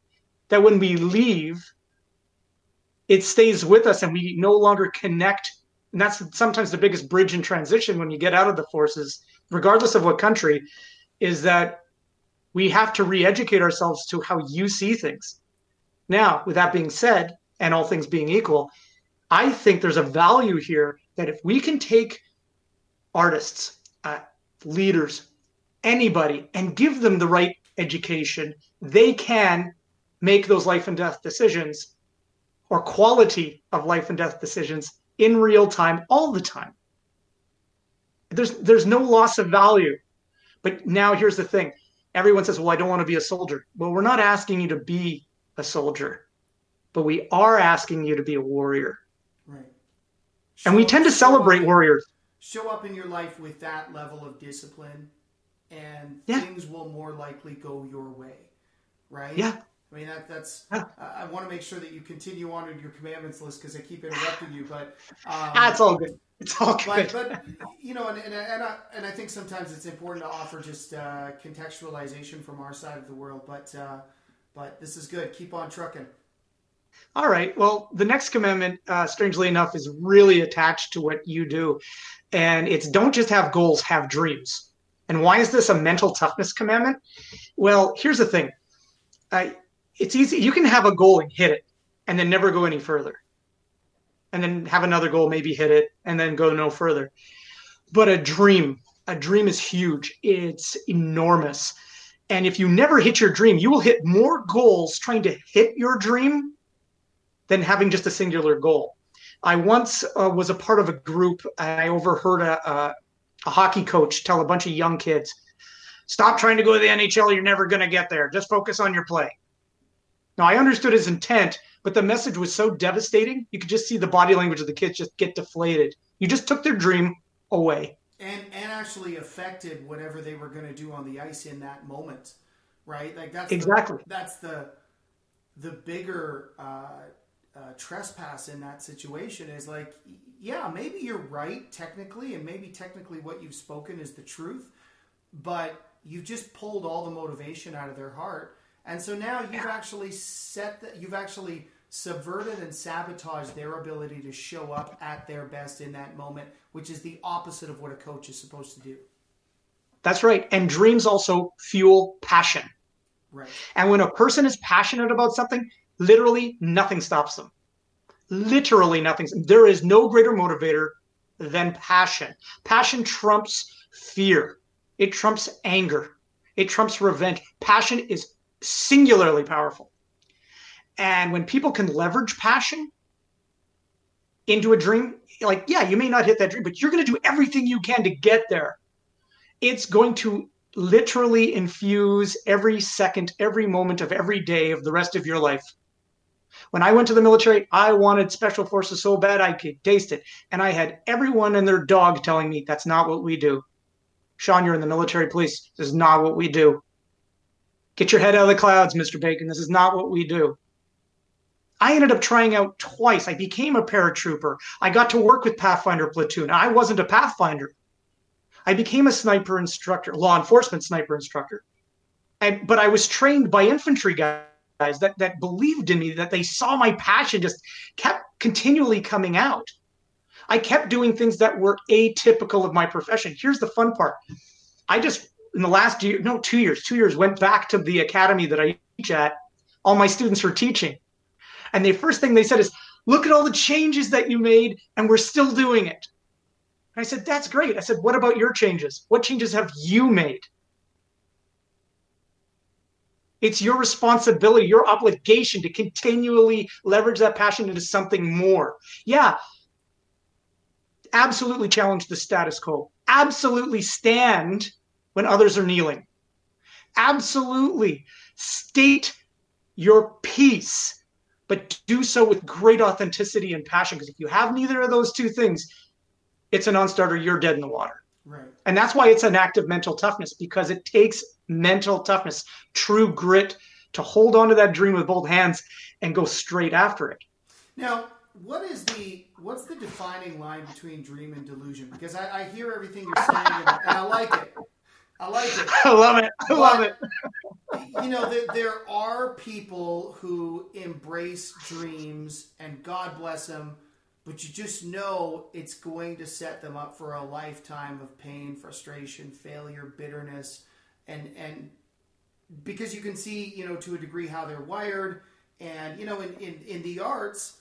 that when we leave, it stays with us and we no longer connect. And that's sometimes the biggest bridge in transition when you get out of the forces, regardless of what country, is that we have to re educate ourselves to how you see things. Now, with that being said, and all things being equal, I think there's a value here that if we can take artists, uh, leaders, anybody, and give them the right education, they can make those life and death decisions or quality of life and death decisions in real time all the time. There's there's no loss of value. But now here's the thing. Everyone says, "Well, I don't want to be a soldier." Well, we're not asking you to be a soldier, but we are asking you to be a warrior.
Right.
and we tend to celebrate warriors.
Show up in your life with that level of discipline and
yeah.
things will more likely go your way. Right?
Yeah.
I mean that that's. Uh, I want to make sure that you continue on with your commandments list because I keep interrupting you, but um,
that's all good. It's all good.
But, but you know, and and, and, I, and I think sometimes it's important to offer just uh, contextualization from our side of the world. But uh, but this is good. Keep on trucking.
All right. Well, the next commandment, uh, strangely enough, is really attached to what you do, and it's don't just have goals, have dreams. And why is this a mental toughness commandment? Well, here's the thing. I it's easy. You can have a goal and hit it, and then never go any further, and then have another goal, maybe hit it, and then go no further. But a dream, a dream is huge. It's enormous. And if you never hit your dream, you will hit more goals trying to hit your dream than having just a singular goal. I once uh, was a part of a group, and I overheard a, a, a hockey coach tell a bunch of young kids, Stop trying to go to the NHL. You're never going to get there. Just focus on your play. Now, I understood his intent, but the message was so devastating. You could just see the body language of the kids just get deflated. You just took their dream away.
And, and actually affected whatever they were going to do on the ice in that moment, right? Like that's
exactly
the, that's the the bigger uh, uh, trespass in that situation is like, yeah, maybe you're right technically, and maybe technically what you've spoken is the truth, but you've just pulled all the motivation out of their heart and so now you've actually set that you've actually subverted and sabotaged their ability to show up at their best in that moment, which is the opposite of what a coach is supposed to do.
That's right. And dreams also fuel passion.
Right.
And when a person is passionate about something, literally nothing stops them. Literally nothing. There is no greater motivator than passion. Passion trumps fear. It trumps anger. It trumps revenge. Passion is singularly powerful. And when people can leverage passion into a dream, like, yeah, you may not hit that dream, but you're going to do everything you can to get there. It's going to literally infuse every second, every moment of every day of the rest of your life. When I went to the military, I wanted special forces so bad I could taste it. And I had everyone and their dog telling me that's not what we do. Sean, you're in the military police. This is not what we do. Get your head out of the clouds, Mr. Bacon. This is not what we do. I ended up trying out twice. I became a paratrooper. I got to work with Pathfinder Platoon. I wasn't a Pathfinder. I became a sniper instructor, law enforcement sniper instructor. And, but I was trained by infantry guys that, that believed in me, that they saw my passion just kept continually coming out. I kept doing things that were atypical of my profession. Here's the fun part I just in the last year, no, two years, two years, went back to the academy that I teach at. All my students were teaching. And the first thing they said is, look at all the changes that you made, and we're still doing it. And I said, that's great. I said, what about your changes? What changes have you made? It's your responsibility, your obligation to continually leverage that passion into something more. Yeah, absolutely challenge the status quo. Absolutely stand when others are kneeling. Absolutely. State your piece. but do so with great authenticity and passion. Because if you have neither of those two things, it's a non-starter. You're dead in the water.
Right.
And that's why it's an act of mental toughness because it takes mental toughness, true grit to hold on to that dream with both hands and go straight after it.
Now, what is the what's the defining line between dream and delusion? Because I, I hear everything you're saying and, and, I like it. I like it.
I love it. I but, love it.
you know, there, there are people who embrace dreams, and God bless them. But you just know it's going to set them up for a lifetime of pain, frustration, failure, bitterness, and and because you can see, you know, to a degree how they're wired, and you know, in in, in the arts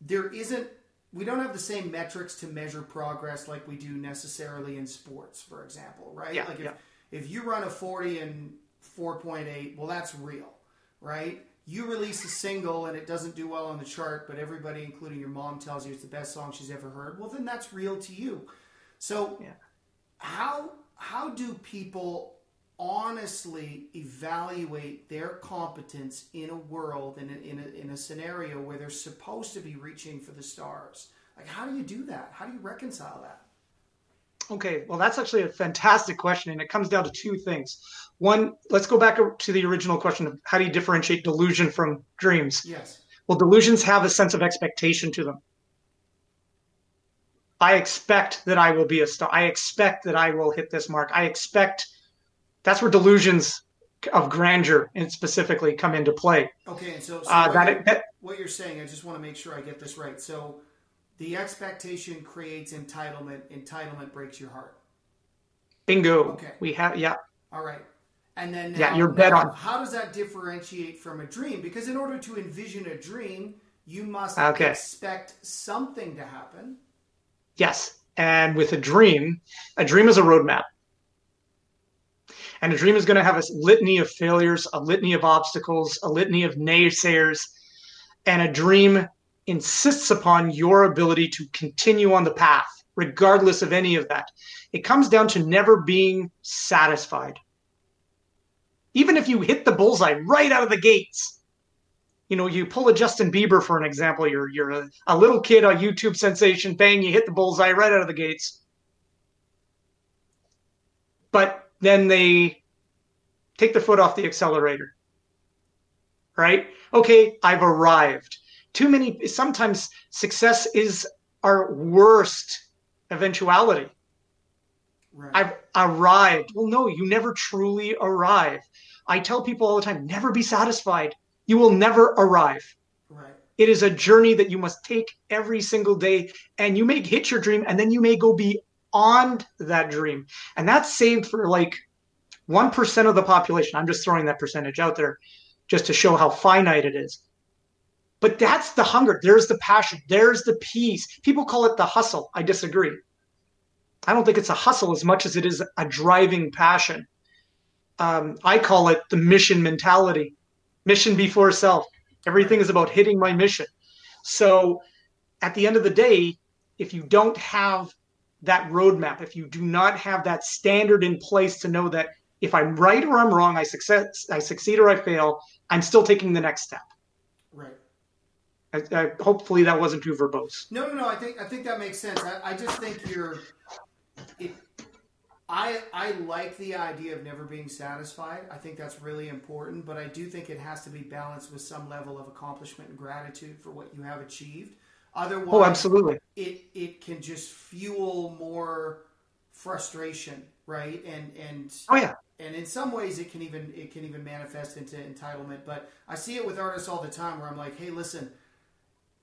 there isn't we don't have the same metrics to measure progress like we do necessarily in sports, for example, right?
Yeah,
like if,
yeah.
if you run a 40 and 4.8, well, that's real, right? You release a single and it doesn't do well on the chart, but everybody, including your mom, tells you it's the best song she's ever heard. Well, then that's real to you. So,
yeah.
how how do people honestly evaluate their competence in a world in a, in a, in a scenario where they're supposed to be reaching for the stars. Like how do you do that? How do you reconcile that?
Okay well that's actually a fantastic question and it comes down to two things. One let's go back to the original question of how do you differentiate delusion from dreams?
Yes.
Well delusions have a sense of expectation to them. I expect that i will be a star. I expect that i will hit this mark. I expect that's where delusions of grandeur and specifically come into play.
Okay, and so, so
uh,
what,
that,
you're,
that,
what you're saying, I just want to make sure I get this right. So the expectation creates entitlement. Entitlement breaks your heart.
Bingo.
Okay.
We have yeah.
All right. And then now,
yeah, you're bet on.
How does that differentiate from a dream? Because in order to envision a dream, you must
okay.
expect something to happen.
Yes, and with a dream, a dream is a roadmap. And a dream is going to have a litany of failures, a litany of obstacles, a litany of naysayers. And a dream insists upon your ability to continue on the path, regardless of any of that. It comes down to never being satisfied. Even if you hit the bullseye right out of the gates, you know, you pull a Justin Bieber for an example. You're you're a, a little kid, a YouTube sensation, bang, you hit the bullseye right out of the gates. But then they take the foot off the accelerator. Right? Okay, I've arrived. Too many, sometimes success is our worst eventuality.
Right.
I've arrived. Well, no, you never truly arrive. I tell people all the time never be satisfied. You will never arrive.
Right.
It is a journey that you must take every single day, and you may hit your dream, and then you may go be on that dream. And that's saved for like 1% of the population. I'm just throwing that percentage out there just to show how finite it is. But that's the hunger. There's the passion. There's the peace. People call it the hustle. I disagree. I don't think it's a hustle as much as it is a driving passion. Um, I call it the mission mentality mission before self. Everything is about hitting my mission. So at the end of the day, if you don't have that roadmap, if you do not have that standard in place to know that if I'm right or I'm wrong, I success, I succeed or I fail, I'm still taking the next step.
Right.
I, I, hopefully that wasn't too verbose.
No, no, no. I think I think that makes sense. I, I just think you're. It, I I like the idea of never being satisfied. I think that's really important, but I do think it has to be balanced with some level of accomplishment and gratitude for what you have achieved. Otherwise,
oh, absolutely.
It it can just fuel more frustration, right? And and
oh yeah,
and in some ways it can even it can even manifest into entitlement. But I see it with artists all the time where I'm like, hey, listen,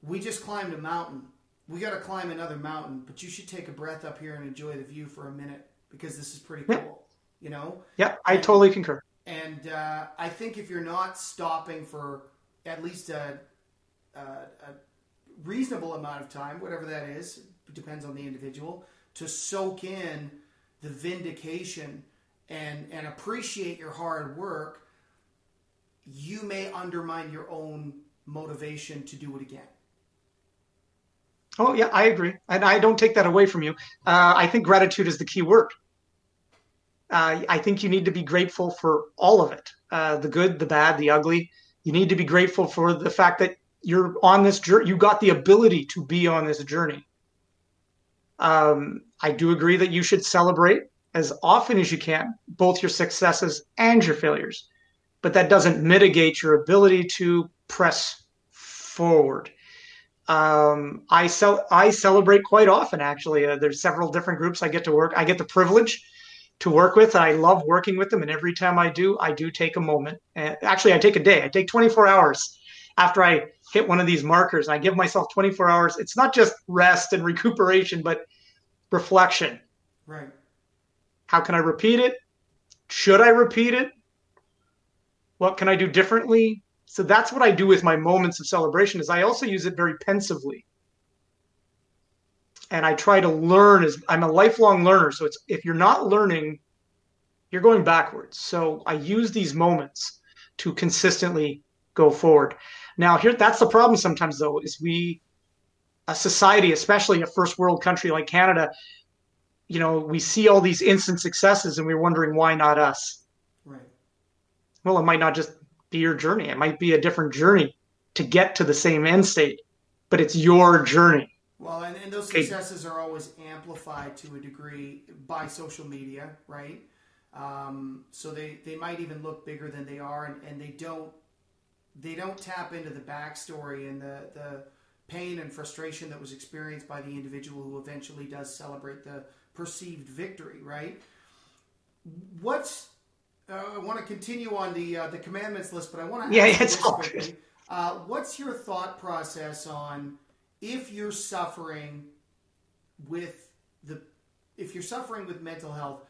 we just climbed a mountain. We got to climb another mountain, but you should take a breath up here and enjoy the view for a minute because this is pretty cool. Yeah. You know?
Yeah, I and, totally concur.
And uh, I think if you're not stopping for at least a, a, a reasonable amount of time, whatever that is, depends on the individual, to soak in the vindication and and appreciate your hard work, you may undermine your own motivation to do it again.
Oh yeah, I agree, and I don't take that away from you. Uh, I think gratitude is the key word. Uh, I think you need to be grateful for all of it, uh, the good, the bad, the ugly. You need to be grateful for the fact that you're on this journey. You got the ability to be on this journey. Um, I do agree that you should celebrate as often as you can, both your successes and your failures. But that doesn't mitigate your ability to press forward. Um, I I celebrate quite often. Actually, uh, there's several different groups I get to work. I get the privilege to work with, I love working with them. And every time I do, I do take a moment. Actually, I take a day. I take 24 hours after I hit one of these markers. And I give myself 24 hours. It's not just rest and recuperation, but reflection.
Right.
How can I repeat it? Should I repeat it? What can I do differently? So that's what I do with my moments of celebration is I also use it very pensively. And I try to learn as I'm a lifelong learner. So it's if you're not learning, you're going backwards. So I use these moments to consistently go forward. Now here that's the problem sometimes though, is we a society, especially a first world country like Canada, you know, we see all these instant successes and we're wondering why not us.
Right.
Well, it might not just be your journey. It might be a different journey to get to the same end state, but it's your journey.
Well, and, and those successes are always amplified to a degree by social media, right? Um, so they, they might even look bigger than they are, and, and they don't they don't tap into the backstory and the, the pain and frustration that was experienced by the individual who eventually does celebrate the perceived victory, right? What's uh, I want to continue on the uh, the commandments list, but I want to
yeah, it's all.
Uh, what's your thought process on if you're suffering with the if you're suffering with mental health?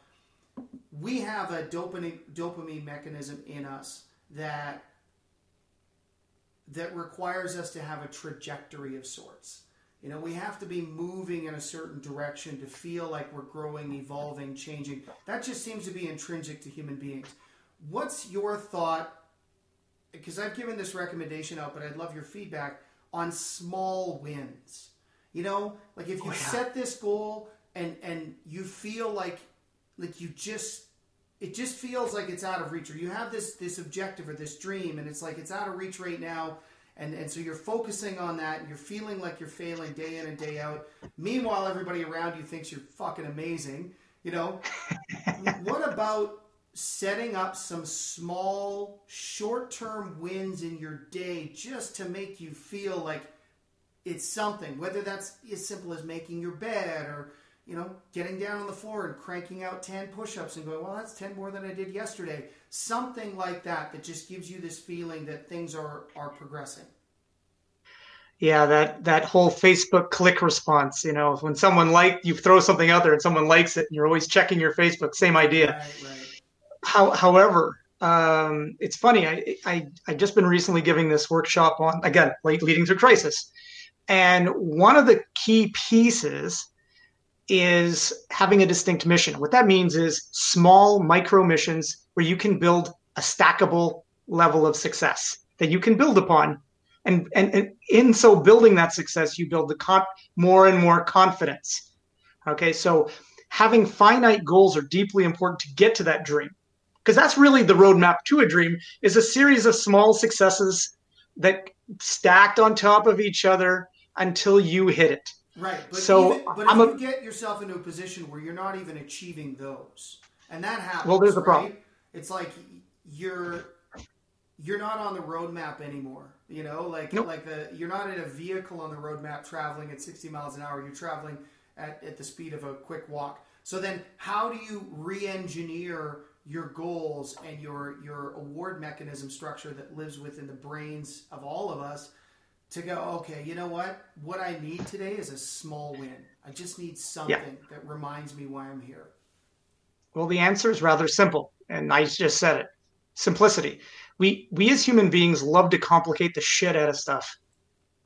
We have a dopamine dopamine mechanism in us that that requires us to have a trajectory of sorts. You know, we have to be moving in a certain direction to feel like we're growing, evolving, changing. That just seems to be intrinsic to human beings. What's your thought? Because I've given this recommendation out, but I'd love your feedback on small wins. You know, like if you oh, yeah. set this goal and and you feel like like you just it just feels like it's out of reach or you have this this objective or this dream and it's like it's out of reach right now and and so you're focusing on that and you're feeling like you're failing day in and day out. Meanwhile everybody around you thinks you're fucking amazing you know? What about setting up some small short-term wins in your day just to make you feel like it's something whether that's as simple as making your bed or you know, getting down on the floor and cranking out 10 push ups and going, well, that's 10 more than I did yesterday. Something like that that just gives you this feeling that things are, are progressing.
Yeah, that, that whole Facebook click response, you know, when someone like you throw something out there and someone likes it and you're always checking your Facebook, same idea. Right, right. How, however, um, it's funny. I, I, I just been recently giving this workshop on, again, leading through crisis. And one of the key pieces is having a distinct mission. What that means is small micro missions where you can build a stackable level of success that you can build upon. And, and, and in so building that success, you build the con- more and more confidence. Okay, so having finite goals are deeply important to get to that dream because that's really the roadmap to a dream is a series of small successes that stacked on top of each other until you hit it
Right. But so even, but if a, you get yourself into a position where you're not even achieving those, and that happens.
Well, there's
a
right? problem.
It's like you're you're not on the roadmap anymore. You know, like nope. like the you're not in a vehicle on the roadmap traveling at 60 miles an hour. You're traveling at, at the speed of a quick walk. So then, how do you re-engineer your goals and your your award mechanism structure that lives within the brains of all of us? To go, okay, you know what? What I need today is a small win. I just need something yeah. that reminds me why I'm here.
Well, the answer is rather simple, and I just said it. Simplicity. We we as human beings love to complicate the shit out of stuff.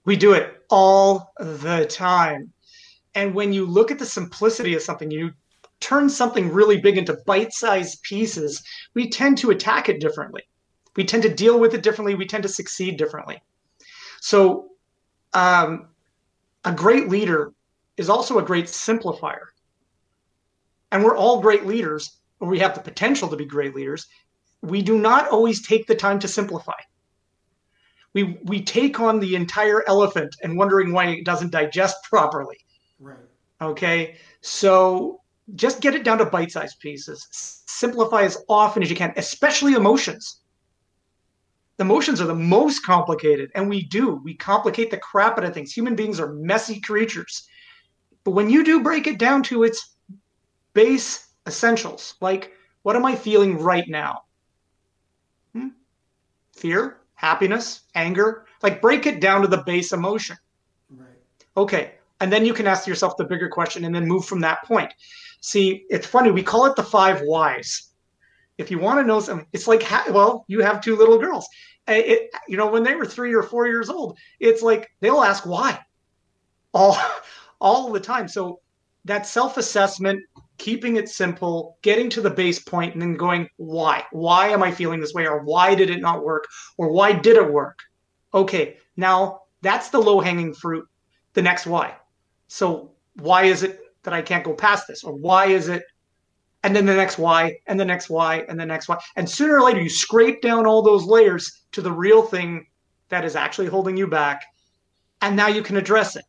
We do it all the time. And when you look at the simplicity of something, you turn something really big into bite-sized pieces, we tend to attack it differently. We tend to deal with it differently, we tend to succeed differently. So, um, a great leader is also a great simplifier. And we're all great leaders, or we have the potential to be great leaders. We do not always take the time to simplify. we we take on the entire elephant and wondering why it doesn't digest properly.
Right.
Okay. So just get it down to bite-sized pieces. Simplify as often as you can, especially emotions. Emotions are the most complicated, and we do. We complicate the crap out of things. Human beings are messy creatures. But when you do break it down to its base essentials, like what am I feeling right now? Hmm? Fear, happiness, anger. Like break it down to the base emotion.
Right.
Okay. And then you can ask yourself the bigger question and then move from that point. See, it's funny. We call it the five whys. If you want to know something, it's like, well, you have two little girls. It, you know, when they were three or four years old, it's like they'll ask why all, all the time. So that self-assessment, keeping it simple, getting to the base point, and then going, why? Why am I feeling this way? Or why did it not work? Or why did it work? Okay, now that's the low-hanging fruit. The next why. So why is it that I can't go past this? Or why is it? And then the next why, and the next why, and the next why. And sooner or later, you scrape down all those layers to the real thing that is actually holding you back. And now you can address it.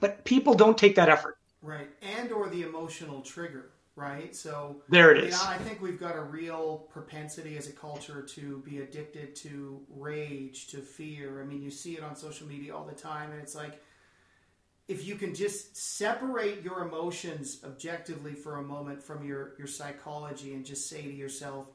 But people don't take that effort.
Right. And or the emotional trigger, right? So
there it is.
Yeah, I think we've got a real propensity as a culture to be addicted to rage, to fear. I mean, you see it on social media all the time, and it's like if you can just separate your emotions objectively for a moment from your, your psychology and just say to yourself,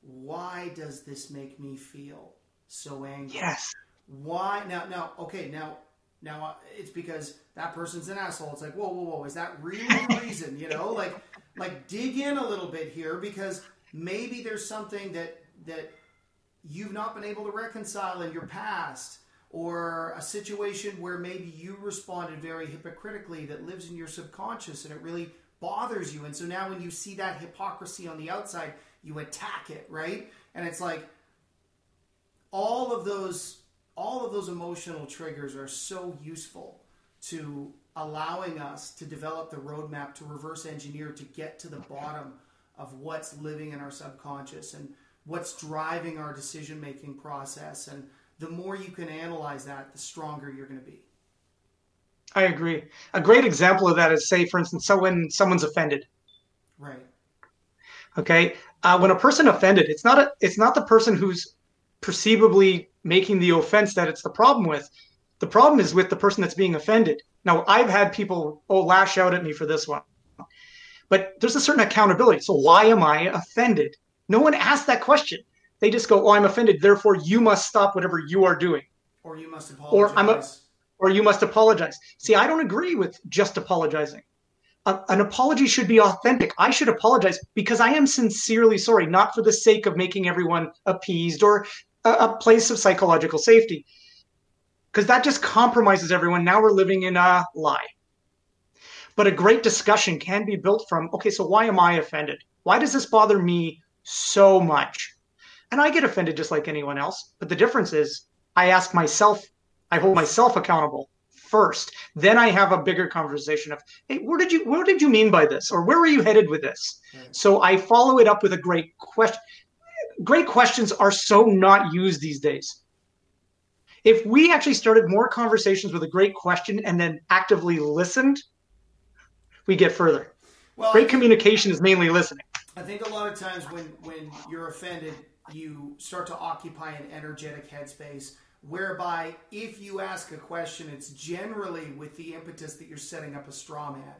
why does this make me feel so angry?
Yes.
Why now? Now, okay, now, now uh, it's because that person's an asshole. It's like, whoa, whoa, whoa, is that really the reason? You know, like, like dig in a little bit here because maybe there's something that that you've not been able to reconcile in your past or a situation where maybe you responded very hypocritically that lives in your subconscious and it really bothers you. And so now when you see that hypocrisy on the outside, you attack it, right? And it's like all of those all of those emotional triggers are so useful to allowing us to develop the roadmap to reverse engineer to get to the bottom of what's living in our subconscious and what's driving our decision making process and the more you can analyze that, the stronger you're going to be.
I agree. A great example of that is, say, for instance, so when someone's offended.
Right.
Okay. Uh, when a person offended, it's not a, it's not the person who's perceivably making the offense that it's the problem with. The problem is with the person that's being offended. Now, I've had people oh lash out at me for this one, but there's a certain accountability. So why am I offended? No one asked that question. They just go, "Oh, I'm offended. Therefore, you must stop whatever you are doing."
Or you must apologize.
Or I'm a, or you must apologize. See, I don't agree with just apologizing. A, an apology should be authentic. I should apologize because I am sincerely sorry, not for the sake of making everyone appeased or a, a place of psychological safety. Because that just compromises everyone. Now we're living in a lie. But a great discussion can be built from okay, so why am I offended? Why does this bother me so much? And I get offended just like anyone else. But the difference is I ask myself, I hold myself accountable first. Then I have a bigger conversation of, hey, where did you what did you mean by this? Or where were you headed with this? Right. So I follow it up with a great question. Great questions are so not used these days. If we actually started more conversations with a great question and then actively listened, we get further. Well, great communication is mainly listening.
I think a lot of times when when you're offended, you start to occupy an energetic headspace whereby if you ask a question, it's generally with the impetus that you're setting up a straw man.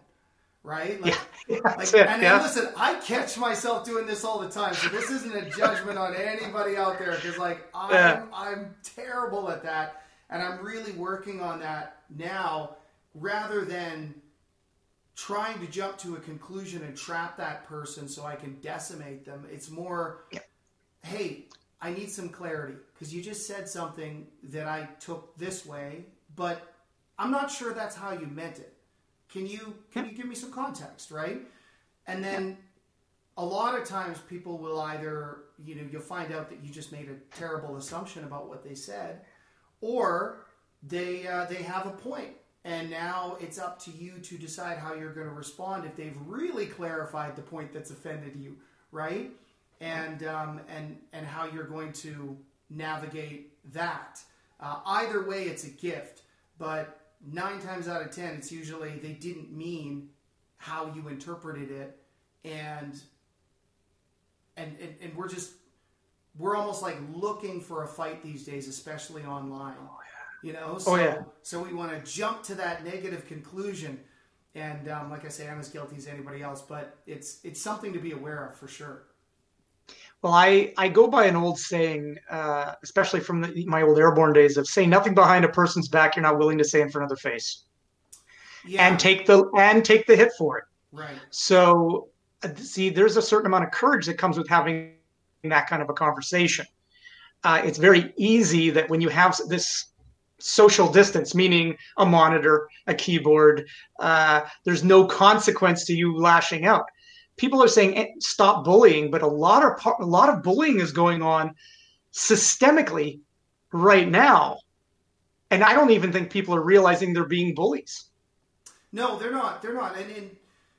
Right? Like, yeah, like and, yeah. and listen, I catch myself doing this all the time. So this isn't a judgment on anybody out there because like I'm yeah. I'm terrible at that. And I'm really working on that now rather than trying to jump to a conclusion and trap that person so I can decimate them. It's more hey, I need some clarity because you just said something that I took this way, but I'm not sure that's how you meant it. Can you can you give me some context, right? And then a lot of times people will either, you know, you'll find out that you just made a terrible assumption about what they said, or they uh, they have a point, and now it's up to you to decide how you're going to respond if they've really clarified the point that's offended you, right? And um, and and how you're going to navigate that. Uh, either way, it's a gift, but nine times out of ten, it's usually they didn't mean how you interpreted it, and and and, and we're just we're almost like looking for a fight these days, especially online. Oh. You know, so
oh, yeah.
so we want to jump to that negative conclusion, and um, like I say, I'm as guilty as anybody else, but it's it's something to be aware of for sure.
Well, I, I go by an old saying, uh, especially from the, my old airborne days, of say nothing behind a person's back you're not willing to say in front of their face, yeah. and take the and take the hit for it.
Right.
So, uh, see, there's a certain amount of courage that comes with having that kind of a conversation. Uh, it's very easy that when you have this social distance, meaning a monitor, a keyboard, uh, there's no consequence to you lashing out people are saying eh, stop bullying, but a lot of a lot of bullying is going on systemically right now, and I don't even think people are realizing they're being bullies.
No, they're not. They're not, and and,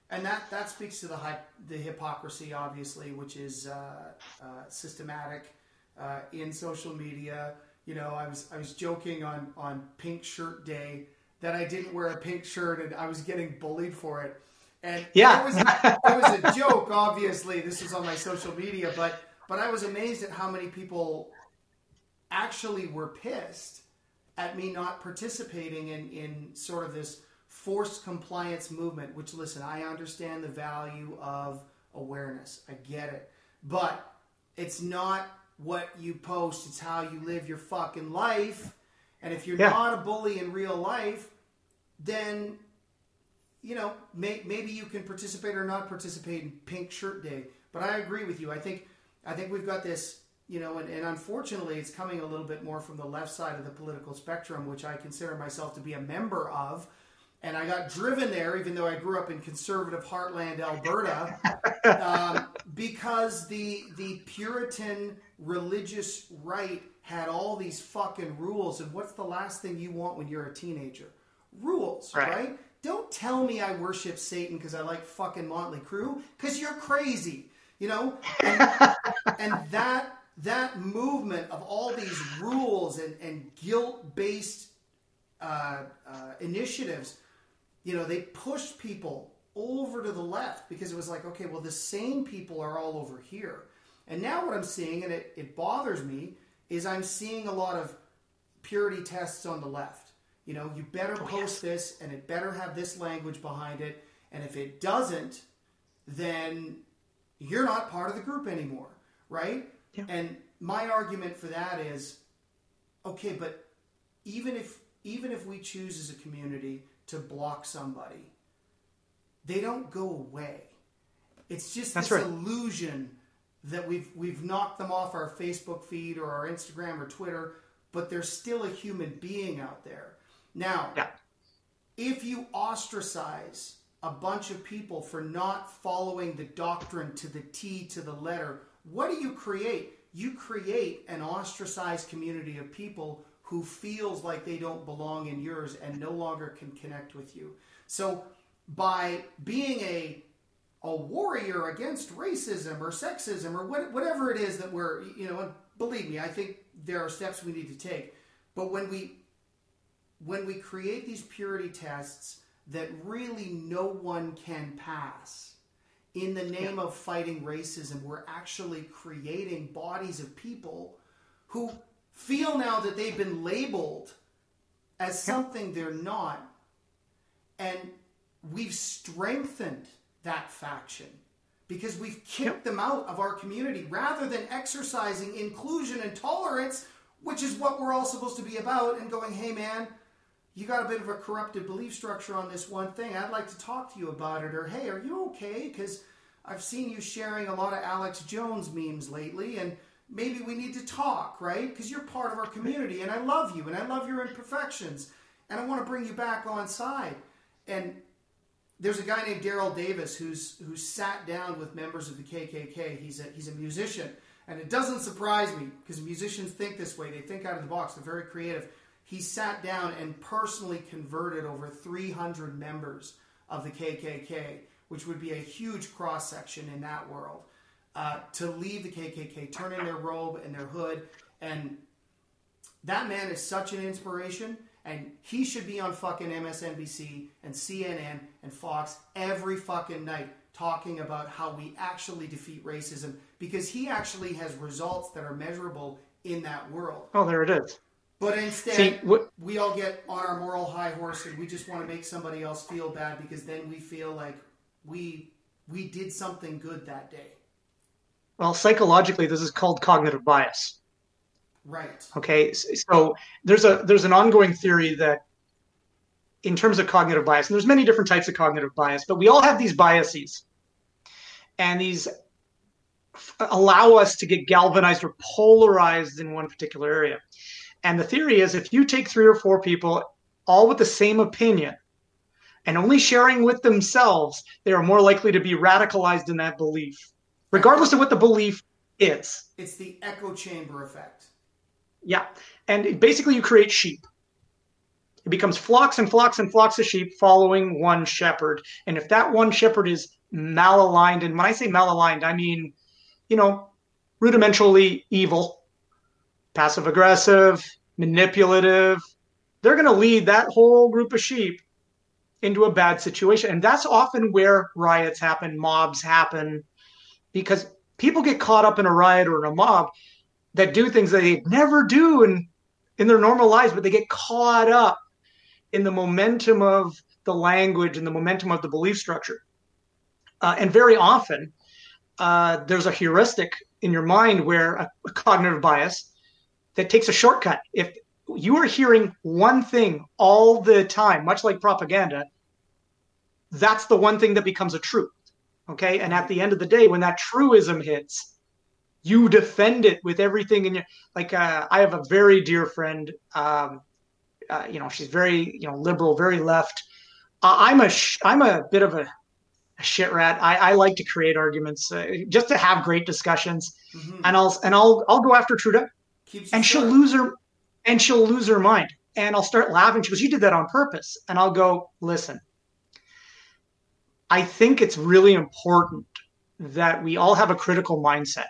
and that that speaks to the the hypocrisy, obviously, which is uh, uh, systematic uh, in social media. You know, I was I was joking on on Pink Shirt Day that I didn't wear a pink shirt and I was getting bullied for it. And
yeah,
it was, it was a joke. Obviously, this was on my social media, but but I was amazed at how many people actually were pissed at me not participating in in sort of this forced compliance movement. Which, listen, I understand the value of awareness. I get it, but it's not what you post; it's how you live your fucking life. And if you're yeah. not a bully in real life, then you know, may, maybe you can participate or not participate in Pink Shirt Day. But I agree with you. I think I think we've got this, you know, and, and unfortunately, it's coming a little bit more from the left side of the political spectrum, which I consider myself to be a member of. And I got driven there, even though I grew up in conservative heartland Alberta, um, because the the Puritan religious right had all these fucking rules. And what's the last thing you want when you're a teenager? Rules, right? right? Don't tell me I worship Satan because I like fucking Motley Crue, because you're crazy, you know? And, and, that that movement of all these rules and, and guilt-based uh, uh, initiatives, you know, they pushed people over to the left because it was like, okay, well, the same people are all over here. And now what I'm seeing, and it, it bothers me, is I'm seeing a lot of purity tests on the left you know, you better oh, post this and it better have this language behind it. And if it doesn't, then you're not part of the group anymore, right? Yeah. And my argument for that is okay, but even if even if we choose as a community to block somebody, they don't go away. It's just That's this right. illusion that we've we've knocked them off our Facebook feed or our Instagram or Twitter, but there's still a human being out there. Now, yeah. if you ostracize a bunch of people for not following the doctrine to the T to the letter, what do you create? You create an ostracized community of people who feels like they don't belong in yours and no longer can connect with you. So by being a a warrior against racism or sexism or what, whatever it is that we're, you know, believe me, I think there are steps we need to take. But when we when we create these purity tests that really no one can pass in the name yeah. of fighting racism, we're actually creating bodies of people who feel now that they've been labeled as something they're not. And we've strengthened that faction because we've kicked them out of our community rather than exercising inclusion and tolerance, which is what we're all supposed to be about, and going, hey man, you got a bit of a corrupted belief structure on this one thing. I'd like to talk to you about it. Or, hey, are you okay? Because I've seen you sharing a lot of Alex Jones memes lately, and maybe we need to talk, right? Because you're part of our community, and I love you, and I love your imperfections, and I want to bring you back on side. And there's a guy named Daryl Davis who's who's sat down with members of the KKK. He's a he's a musician, and it doesn't surprise me because musicians think this way. They think out of the box. They're very creative he sat down and personally converted over 300 members of the KKK, which would be a huge cross section in that world, uh, to leave the KKK, turn in their robe and their hood. And That man is such an inspiration, and he should be on fucking MSNBC and CNN and Fox every fucking night talking about how we actually defeat racism because he actually has results that are measurable in that world.
Oh, there it is.
But instead, See, what, we all get on our moral high horse and we just want to make somebody else feel bad because then we feel like we we did something good that day.
Well, psychologically, this is called cognitive bias.
Right.
Okay. So there's a there's an ongoing theory that in terms of cognitive bias, and there's many different types of cognitive bias, but we all have these biases. And these allow us to get galvanized or polarized in one particular area. And the theory is if you take three or four people all with the same opinion and only sharing with themselves, they are more likely to be radicalized in that belief, regardless of what the belief is.
It's the echo chamber effect.
Yeah. And basically, you create sheep. It becomes flocks and flocks and flocks of sheep following one shepherd. And if that one shepherd is malaligned, and when I say malaligned, I mean, you know, rudimentarily evil, passive aggressive, manipulative. They're going to lead that whole group of sheep into a bad situation. And that's often where riots happen, mobs happen, because people get caught up in a riot or in a mob that do things that they never do in, in their normal lives, but they get caught up in the momentum of the language and the momentum of the belief structure. Uh, and very often, uh, there's a heuristic in your mind where a, a cognitive bias that takes a shortcut. If you are hearing one thing all the time, much like propaganda, that's the one thing that becomes a truth. Okay. And at the end of the day, when that truism hits, you defend it with everything in your like uh, i have a very dear friend um, uh, you know she's very you know liberal very left uh, i'm a sh- i'm a bit of a, a shit rat I, I like to create arguments uh, just to have great discussions mm-hmm. and i'll and i'll i'll go after trudeau and she'll lose her and she'll lose her mind. And i'll start laughing. She goes you did that on purpose. And i'll go listen i think it's really important that we all have a critical mindset.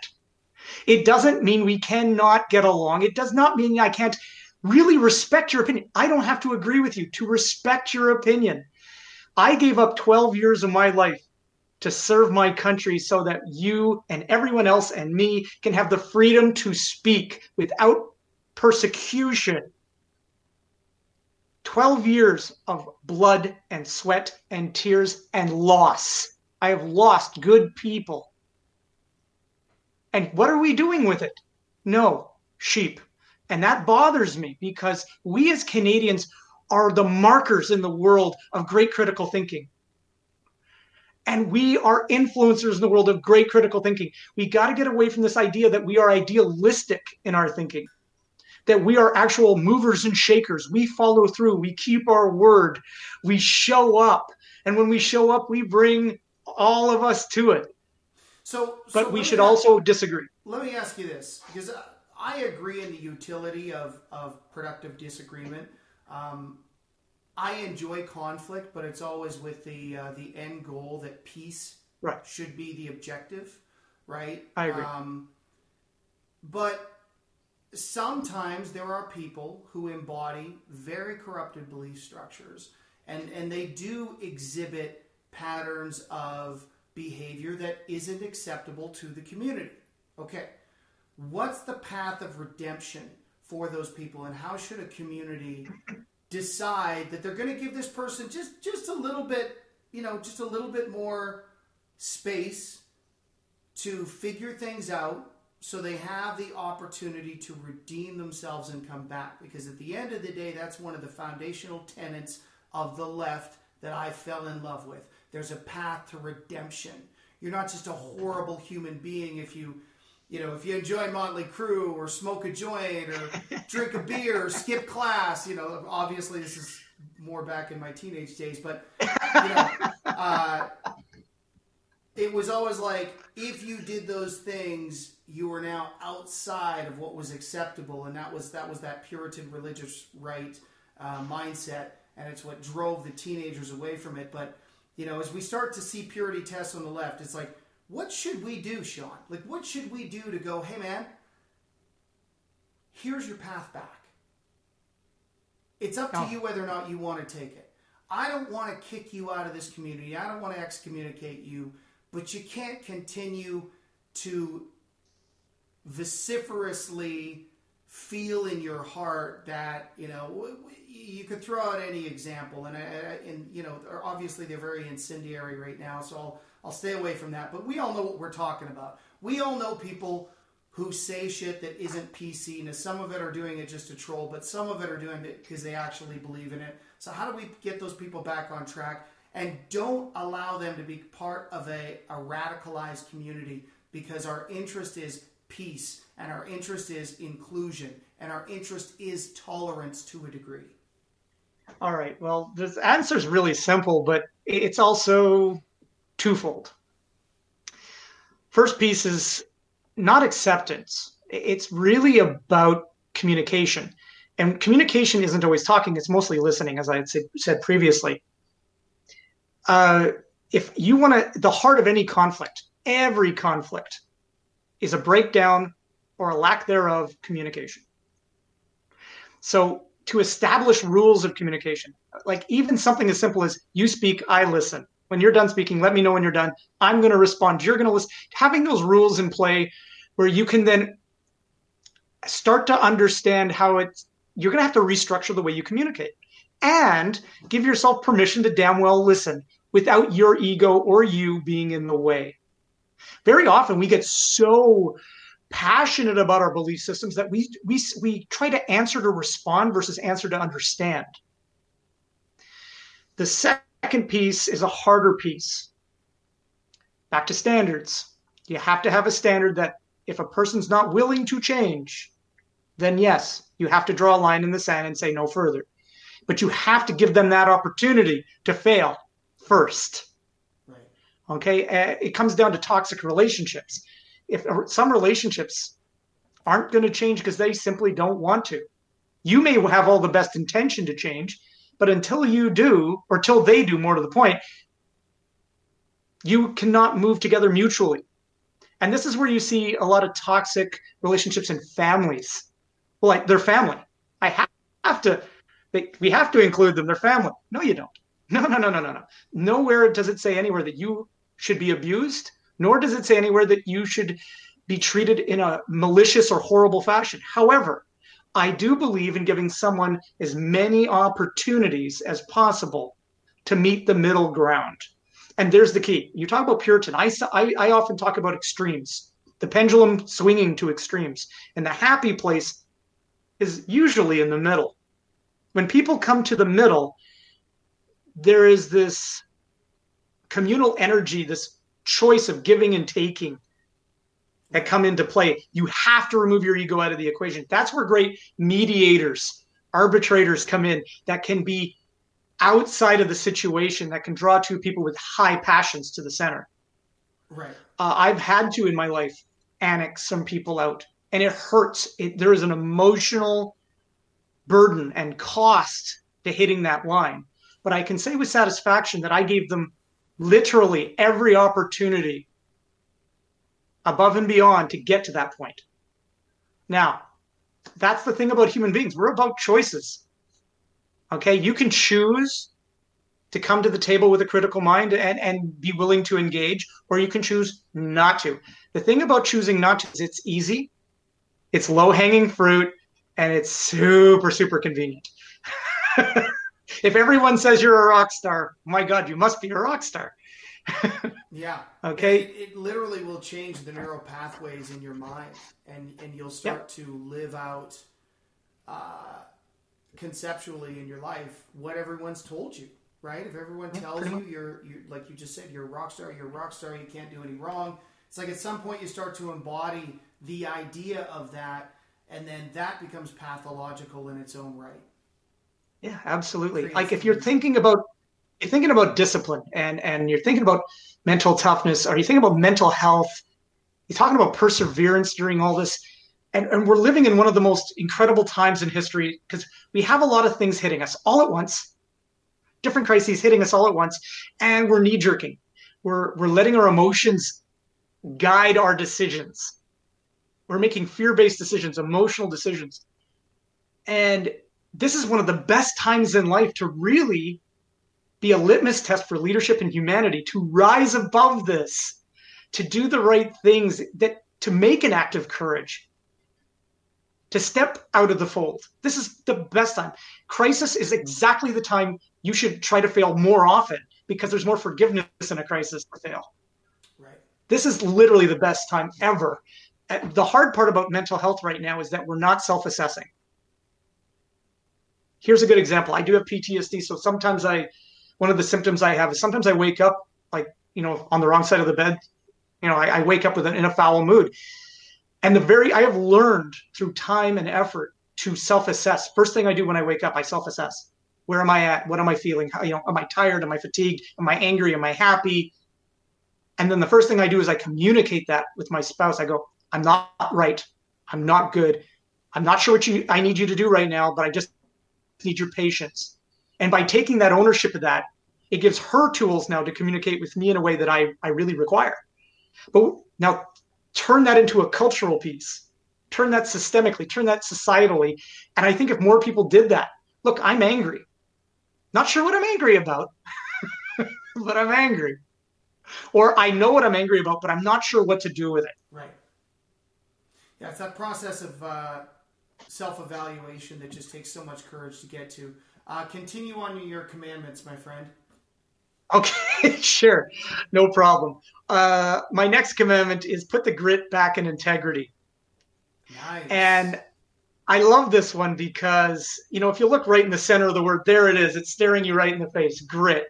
It doesn't mean we cannot get along. It does not mean i can't really respect your opinion. I don't have to agree with you to respect your opinion. I gave up 12 years of my life to serve my country so that you and everyone else and me can have the freedom to speak without persecution. 12 years of blood and sweat and tears and loss. I have lost good people. And what are we doing with it? No, sheep. And that bothers me because we as Canadians are the markers in the world of great critical thinking and we are influencers in the world of great critical thinking. We got to get away from this idea that we are idealistic in our thinking, that we are actual movers and shakers. We follow through, we keep our word, we show up. And when we show up, we bring all of us to it.
So,
but we should ask, also disagree.
Let me ask you this, because I agree in the utility of, of productive disagreement. Um, I enjoy conflict, but it's always with the uh, the end goal that peace
right.
should be the objective, right?
I agree. Um,
but sometimes there are people who embody very corrupted belief structures, and and they do exhibit patterns of behavior that isn't acceptable to the community. Okay, what's the path of redemption for those people, and how should a community decide that they're going to give this person just just a little bit, you know, just a little bit more space to figure things out so they have the opportunity to redeem themselves and come back because at the end of the day that's one of the foundational tenets of the left that I fell in love with. There's a path to redemption. You're not just a horrible human being if you you know, if you enjoy Motley Crue or smoke a joint or drink a beer or skip class, you know, obviously this is more back in my teenage days, but you know, uh, it was always like if you did those things, you were now outside of what was acceptable, and that was that was that Puritan religious right uh, mindset, and it's what drove the teenagers away from it. But you know, as we start to see purity tests on the left, it's like what should we do, Sean? Like, what should we do to go, hey, man, here's your path back? It's up to oh. you whether or not you want to take it. I don't want to kick you out of this community. I don't want to excommunicate you, but you can't continue to vociferously feel in your heart that you know you could throw out any example and, and you know obviously they're very incendiary right now so I'll, I'll stay away from that but we all know what we're talking about we all know people who say shit that isn't PC. Now, some of it are doing it just to troll, but some of it are doing it because they actually believe in it. So, how do we get those people back on track? And don't allow them to be part of a, a radicalized community because our interest is peace and our interest is inclusion and our interest is tolerance to a degree.
All right. Well, the answer is really simple, but it's also twofold. First piece is not acceptance. It's really about communication. And communication isn't always talking, it's mostly listening, as I had said previously. Uh, if you want to, the heart of any conflict, every conflict is a breakdown or a lack thereof communication. So, to establish rules of communication, like even something as simple as you speak, I listen. When you're done speaking, let me know when you're done. I'm going to respond. You're going to listen. Having those rules in play where you can then start to understand how it's you're going to have to restructure the way you communicate and give yourself permission to damn well listen without your ego or you being in the way. Very often we get so passionate about our belief systems that we we we try to answer to respond versus answer to understand. The second piece is a harder piece. Back to standards. You have to have a standard that if a person's not willing to change, then yes, you have to draw a line in the sand and say no further. But you have to give them that opportunity to fail first. Right. Okay. Uh, it comes down to toxic relationships. If some relationships aren't going to change because they simply don't want to, you may have all the best intention to change, but until you do, or till they do, more to the point, you cannot move together mutually. And this is where you see a lot of toxic relationships in families. Like their family. I have, to, they, we have to include them. They're family. No, you don't. No, no, no, no, no, no. Nowhere does it say anywhere that you should be abused, nor does it say anywhere that you should be treated in a malicious or horrible fashion. However, I do believe in giving someone as many opportunities as possible to meet the middle ground and there's the key. You talk about Puritan. I, I, I often talk about extremes, the pendulum swinging to extremes. And the happy place is usually in the middle. When people come to the middle, there is this communal energy, this choice of giving and taking that come into play. You have to remove your ego out of the equation. That's where great mediators, arbitrators come in that can be outside of the situation that can draw two people with high passions to the center.
Right.
Uh, I've had to in my life annex some people out, and it hurts. It, there is an emotional burden and cost to hitting that line. But I can say with satisfaction that I gave them literally every opportunity above and beyond to get to that point. Now, that's the thing about human beings. We're about choices. Okay, you can choose to come to the table with a critical mind and, and be willing to engage, or you can choose not to. The thing about choosing not to is it's easy, it's low hanging fruit, and it's super, super convenient. if everyone says you're a rock star, my God, you must be a rock star.
Yeah.
Okay.
It, it, literally will change the neural pathways in your mind, and and you'll start yep. to live out uh, conceptually in your life what everyone's told you, right? If everyone yeah, tells you you're, you're, like you just said, you're a rock star, you're a rock star, you can't do any wrong. It's like at some point you start to embody the idea of that, and then that becomes pathological in its own right.
Yeah, absolutely. Like if you're thinking about you're thinking about discipline and and you're thinking about mental toughness, or you think about mental health, you're talking about perseverance during all this. And, and we're living in one of the most incredible times in history because we have a lot of things hitting us all at once. Different crises hitting us all at once. And we're knee jerking we're we're letting our emotions guide our decisions. We're making fear-based decisions emotional decisions. And this is one of the best times in life to really be a litmus test for leadership and humanity to rise above this to do the right things that to make an act of courage to step out of the fold. This is the best time. Crisis is exactly the time you should try to fail more often because there's more forgiveness in a crisis to fail.
Right.
This is literally the best time ever. The hard part about mental health right now is that we're not self-assessing. Here's a good example. I do have ptsd so sometimes i one of the symptoms i have is sometimes i wake up like you know on the wrong side of the bed you know i, I wake up with an in a foul mood. And the very i have learned through time and effort to self-assess. First thing i do when i wake up i self-assess. Where am i at? What am i feeling? How, you know am i tired? Am i fatigued? Am i angry? Am i happy? And then the first thing i do is i communicate that with my spouse. I go i'm not right. I'm not good. I'm not sure what you i need you to do right now but i just need your patience and by taking that ownership of that it gives her tools now to communicate with me in a way that i i really require. But now turn that into a cultural piece turn that systemically turn that societally. And i think if more people did that look i'm angry. Not sure what i'm angry about but i'm angry. Or i know what i'm angry about but i'm not sure what to do with it.
Right. Yeah it's that process of uh, self-evaluation that just takes so much courage to get to uh, continue on your commandments my friend
Okay, sure, no problem. Uh, my next commandment is put the grit back in integrity.
Nice.
And I love this one because, you know, if you look right in the center of the word, there it is. It's staring you right in the face grit.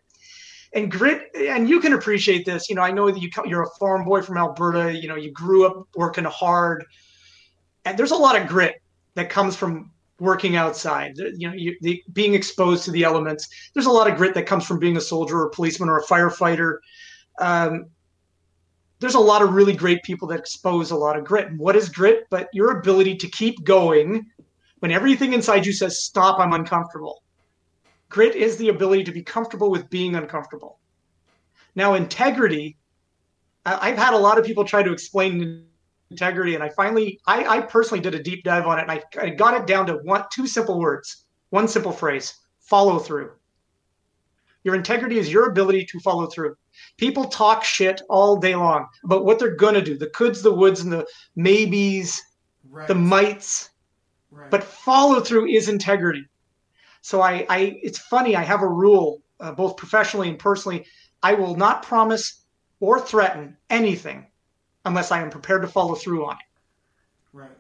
And grit, and you can appreciate this. You know, I know that you, you're a farm boy from Alberta. You know, you grew up working hard. And there's a lot of grit that comes from working outside, you know, you, the, being exposed to the elements. There's a lot of grit that comes from being a soldier or a policeman or a firefighter. Um, there's a lot of really great people that expose a lot of grit. And what is grit? But your ability to keep going when everything inside you says, stop, I'm uncomfortable. Grit is the ability to be comfortable with being uncomfortable. Now, integrity, I've had a lot of people try to explain integrity. And I finally, I, I personally did a deep dive on it and I, I got it down to one, two simple words, one simple phrase follow through. Your integrity is your ability to follow through. People talk shit all day long about what they're going to do the coulds, the woulds, and the maybes, right. the mights. Right. But follow through is integrity. So I, I, it's funny. I have a rule, uh, both professionally and personally. I will not promise or threaten anything unless I am prepared to follow through on it.
Right.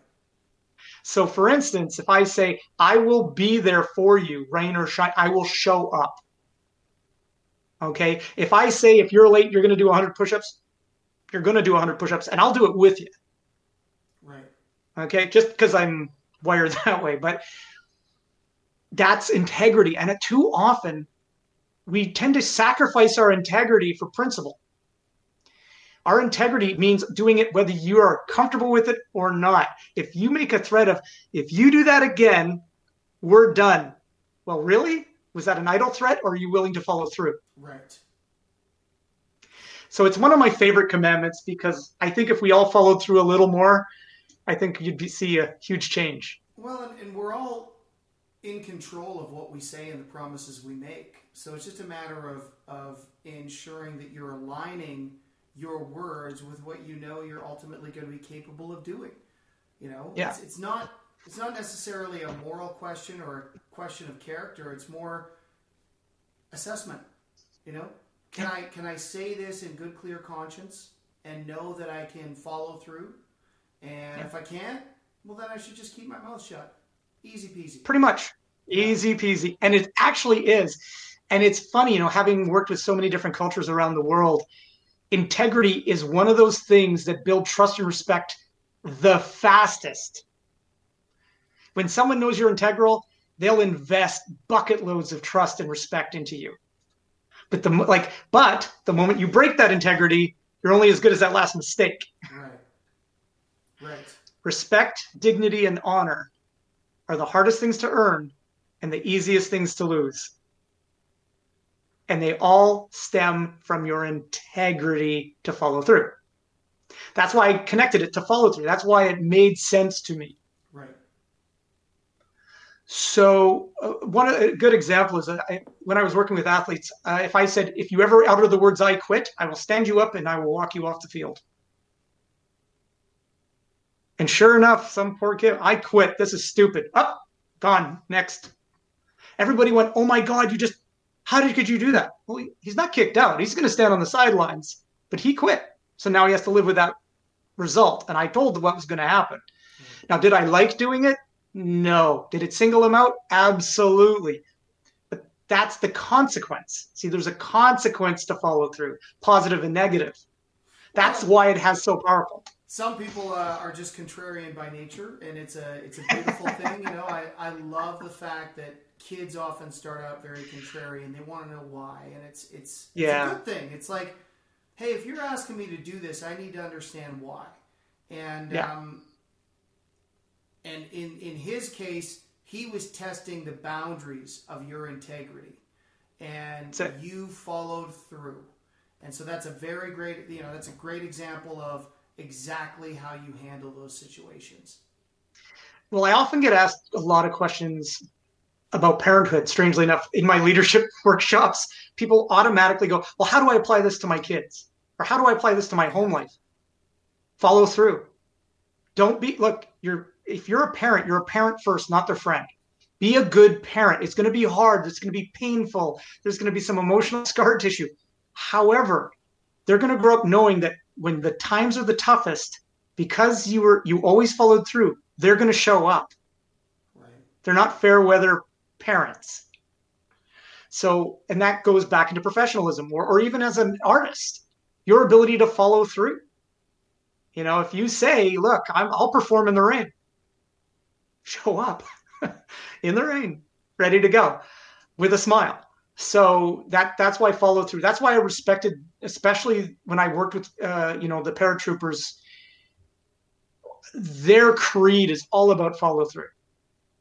So, for instance, if I say, I will be there for you, rain or shine, I will show up. Okay. If I say, if you're late, you're going to do 100 push ups, you're going to do 100 push ups, and I'll do it with you.
Right.
Okay. Just because I'm wired that way. But that's integrity. And it, too often, we tend to sacrifice our integrity for principle. Our integrity means doing it whether you are comfortable with it or not. If you make a threat of, if you do that again, we're done. Well, really? Was that an idle threat or are you willing to follow through?
Right.
So it's one of my favorite commandments because I think if we all followed through a little more, I think you'd be, see a huge change.
Well, and, and we're all in control of what we say and the promises we make. So it's just a matter of, of ensuring that you're aligning your words with what you know you're ultimately going to be capable of doing. You know,
yeah.
it's, it's not it's not necessarily a moral question or a question of character. It's more assessment. You know, can I can I say this in good, clear conscience and know that I can follow through? And yeah. if I can't, well, then I should just keep my mouth shut. Easy peasy.
Pretty much. Easy peasy. And it actually is. And it's funny, you know, having worked with so many different cultures around the world, integrity is one of those things that build trust and respect the fastest. When someone knows you're integral, they'll invest bucket loads of trust and respect into you. But the like, but the moment you break that integrity, you're only as good as that last mistake.
Right. Right.
Respect, dignity, and honor are the hardest things to earn and the easiest things to lose and they all stem from your integrity to follow through. That's why I connected it to follow through. That's why it made sense to me.
Right.
So uh, one a good example is I, when I was working with athletes, uh, if I said, if you ever utter the words "I quit," I will stand you up and I will walk you off the field. And sure enough, some poor kid, I quit. This is stupid. Up, oh, gone. Next. Everybody went, "Oh my God! You just how did could you do that?" Well, he's not kicked out. He's going to stand on the sidelines, but he quit. So now he has to live with that result. And I told him what was going to happen. Now, did I like doing it? No. Did it single him out? Absolutely. But that's the consequence. See, there's a consequence to follow through, positive and negative. That's why it has so powerful.
Some people uh, are just contrarian by nature, and it's a it's a beautiful thing. You know, I, I love the fact that kids often start out very contrarian. They want to know why, and it's it's, it's yeah. a good thing. It's like, hey, if you're asking me to do this, I need to understand why. And yeah. um, and in, in his case, he was testing the boundaries of your integrity. And so, you followed through. And so that's a very great, you know, that's a great example of exactly how you handle those situations.
Well, I often get asked a lot of questions about parenthood. Strangely enough, in my leadership workshops, people automatically go, Well, how do I apply this to my kids? Or how do I apply this to my home life? Follow through. Don't be, look, you're if you're a parent, you're a parent first, not their friend. Be a good parent. It's going to be hard. It's going to be painful. There's going to be some emotional scar tissue. However, they're going to grow up knowing that when the times are the toughest, because you were you always followed through, they're going to show up. Right. They're not fair weather parents. So, and that goes back into professionalism, or, or even as an artist, your ability to follow through. You know, if you say, "Look, I'm, I'll perform in the rain," show up in the rain, ready to go with a smile. So that that's why follow through. That's why I respected, especially when I worked with uh, you know the paratroopers. Their creed is all about follow through.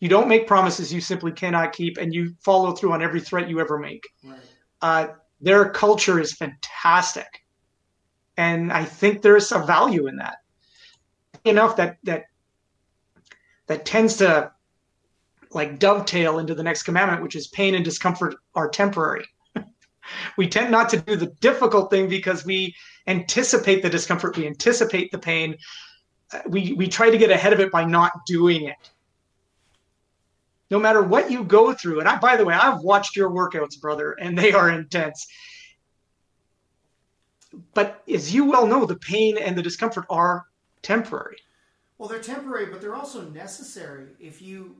You don't make promises you simply cannot keep, and you follow through on every threat you ever make. Right. Uh, their culture is fantastic, and I think there's a value in that. Enough that that that tends to like dovetail into the next commandment, which is pain and discomfort are temporary. we tend not to do the difficult thing because we anticipate the discomfort, we anticipate the pain. Uh, we, we try to get ahead of it by not doing it. No matter what you go through, and I, by the way, I've watched your workouts, brother, and they are intense. But as you well know, the pain and the discomfort are temporary.
Well, they're temporary, but they're also necessary. If you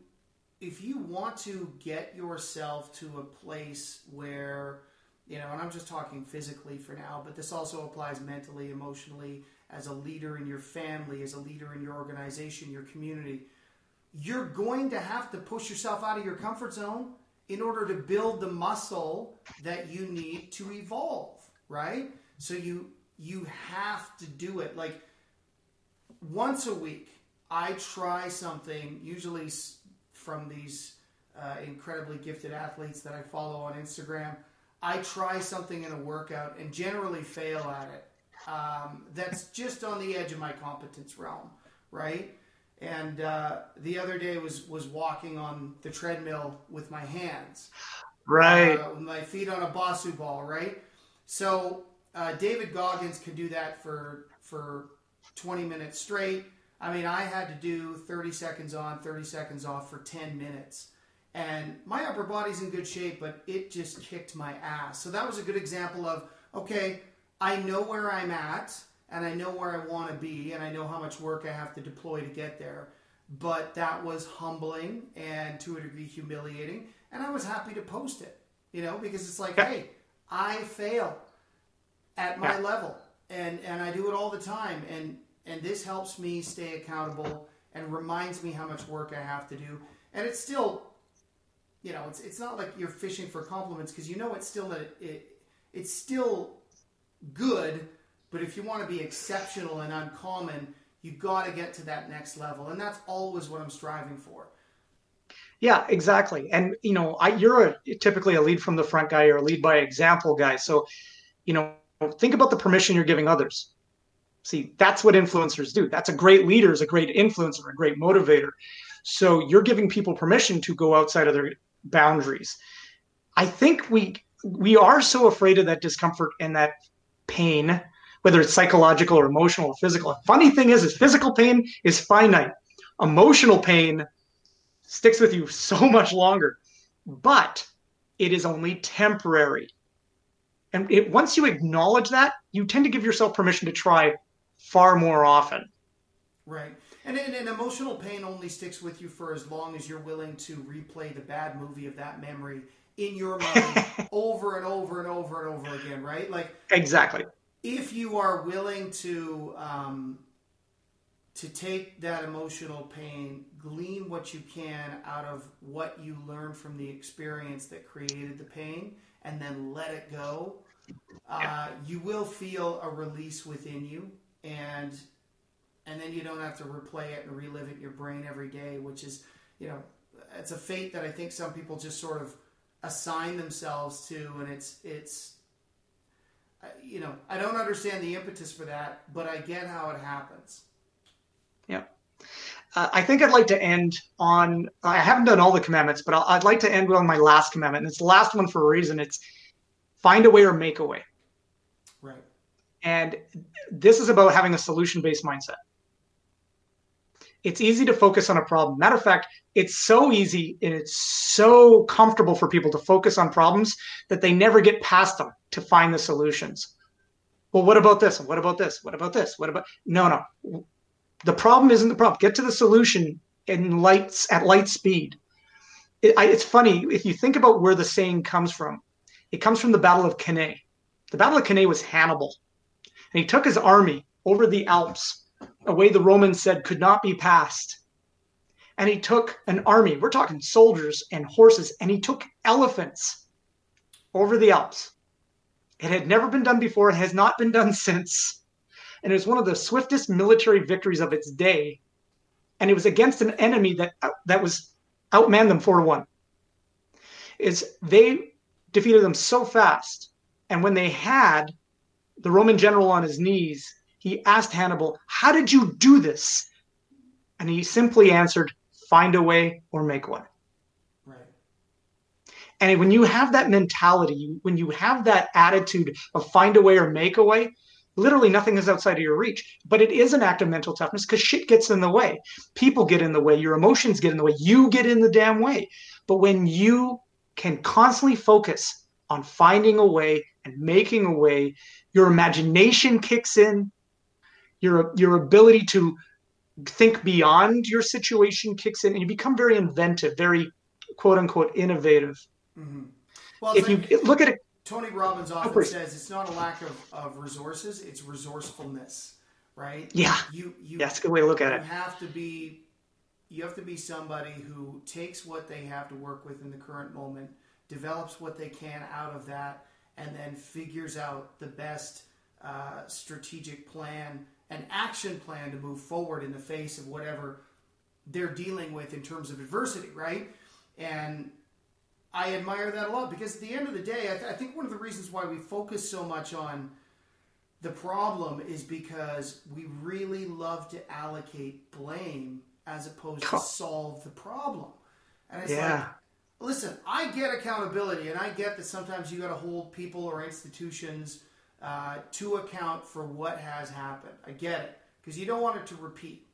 if you want to get yourself to a place where you know, and I'm just talking physically for now, but this also applies mentally, emotionally, as a leader in your family, as a leader in your organization, your community. You're going to have to push yourself out of your comfort zone in order to build the muscle that you need to evolve, right? So you you have to do it. Like once a week, I try something, usually from these uh, incredibly gifted athletes that I follow on Instagram. I try something in a workout and generally fail at it. Um, that's just on the edge of my competence realm, right? And uh, the other day was was walking on the treadmill with my hands,
right?
Uh, my feet on a Bosu ball, right? So uh, David Goggins could do that for for 20 minutes straight. I mean, I had to do 30 seconds on, 30 seconds off for 10 minutes. And my upper body's in good shape, but it just kicked my ass. So that was a good example of okay, I know where I'm at, and I know where I want to be, and I know how much work I have to deploy to get there. But that was humbling and to a degree humiliating. And I was happy to post it, you know, because it's like, hey, I fail at my yeah. level and and I do it all the time and and this helps me stay accountable and reminds me how much work I have to do and it's still you know it's it's not like you're fishing for compliments because you know it's still a, it it's still good but if you want to be exceptional and uncommon you've got to get to that next level and that's always what I'm striving for
yeah, exactly. And you know, I, you're a, typically a lead from the front guy or a lead by example guy. So, you know, think about the permission you're giving others. See, that's what influencers do. That's a great leader, is a great influencer, a great motivator. So you're giving people permission to go outside of their boundaries. I think we we are so afraid of that discomfort and that pain, whether it's psychological or emotional or physical. Funny thing is, is physical pain is finite. Emotional pain sticks with you so much longer, but it is only temporary. And it, once you acknowledge that, you tend to give yourself permission to try far more often.
Right. And, and, and, emotional pain only sticks with you for as long as you're willing to replay the bad movie of that memory in your mind over and over and over and over again, right? Like
exactly.
If you are willing to um, to take that emotional pain, glean what you can out of what you learned from the experience that created the pain, and then let it go, uh, you will feel a release within you, and and then you don't have to replay it and relive it in your brain every day, which is, you know, it's a fate that I think some people just sort of assign themselves to, and it's it's. You know, I don't understand the impetus for that, but I get how it happens.
Yeah. Uh, I think I'd like to end on. I haven't done all the commandments, but i would like to end on my last commandment. And it's the last one for a reason. It's find a way or make a way.
Right.
And this is about having a solution based mindset it's easy to focus on a problem. Matter of fact, it's so easy and it's so comfortable for people to focus on problems that they never get past them to find the solutions. Well, what about this? What about this? What about this? What about no, no. The problem isn't the problem. Get to the solution in lights at light speed. It, I, it's funny if you think about where the saying comes from. It comes from the Battle of Cannae. The Battle of Cannae was Hannibal, and he took his army over the Alps a way the Romans said could not be passed. And he took an army, we're talking soldiers and horses, and he took elephants over the Alps. It had never been done before, it has not been done since. And it was one of the swiftest military victories of its day. And it was against an enemy that, uh, that was outmanned them four to one. Is they defeated them so fast. And when they had the Roman general on his knees, he asked Hannibal, How did you do this? And he simply answered, Find a way or make one.
Right.
And when you have that mentality, when you have that attitude of find a way or make a way, literally nothing is outside of your reach. But it is an act of mental toughness because shit gets in the way. People get in the way. Your emotions get in the way. You get in the damn way. But when you can constantly focus on finding a way and making a way, your imagination kicks in, your your ability to think beyond your situation kicks in and you become very inventive very quote unquote innovative.
Mm-hmm. well
if you look at it
tony robbins often oh, says it's not a lack of, of resources it's resourcefulness right?
Yeah.
You you
that's a good way to look at
you
it.
you have to be you have to be somebody who takes what they have to work with in the current moment develops what they can out of that and then figures out the best uh, strategic plan an action plan to move forward in the face of whatever they're dealing with in terms of adversity, right? And I admire that a lot because at the end of the day, I, th- I think one of the reasons why we focus so much on the problem is because we really love to allocate blame as opposed to solve the problem. And it's yeah. like, listen, I get accountability and I get that sometimes you got to hold people or institutions uh, to account for what has happened. I get it because you don't want it to repeat.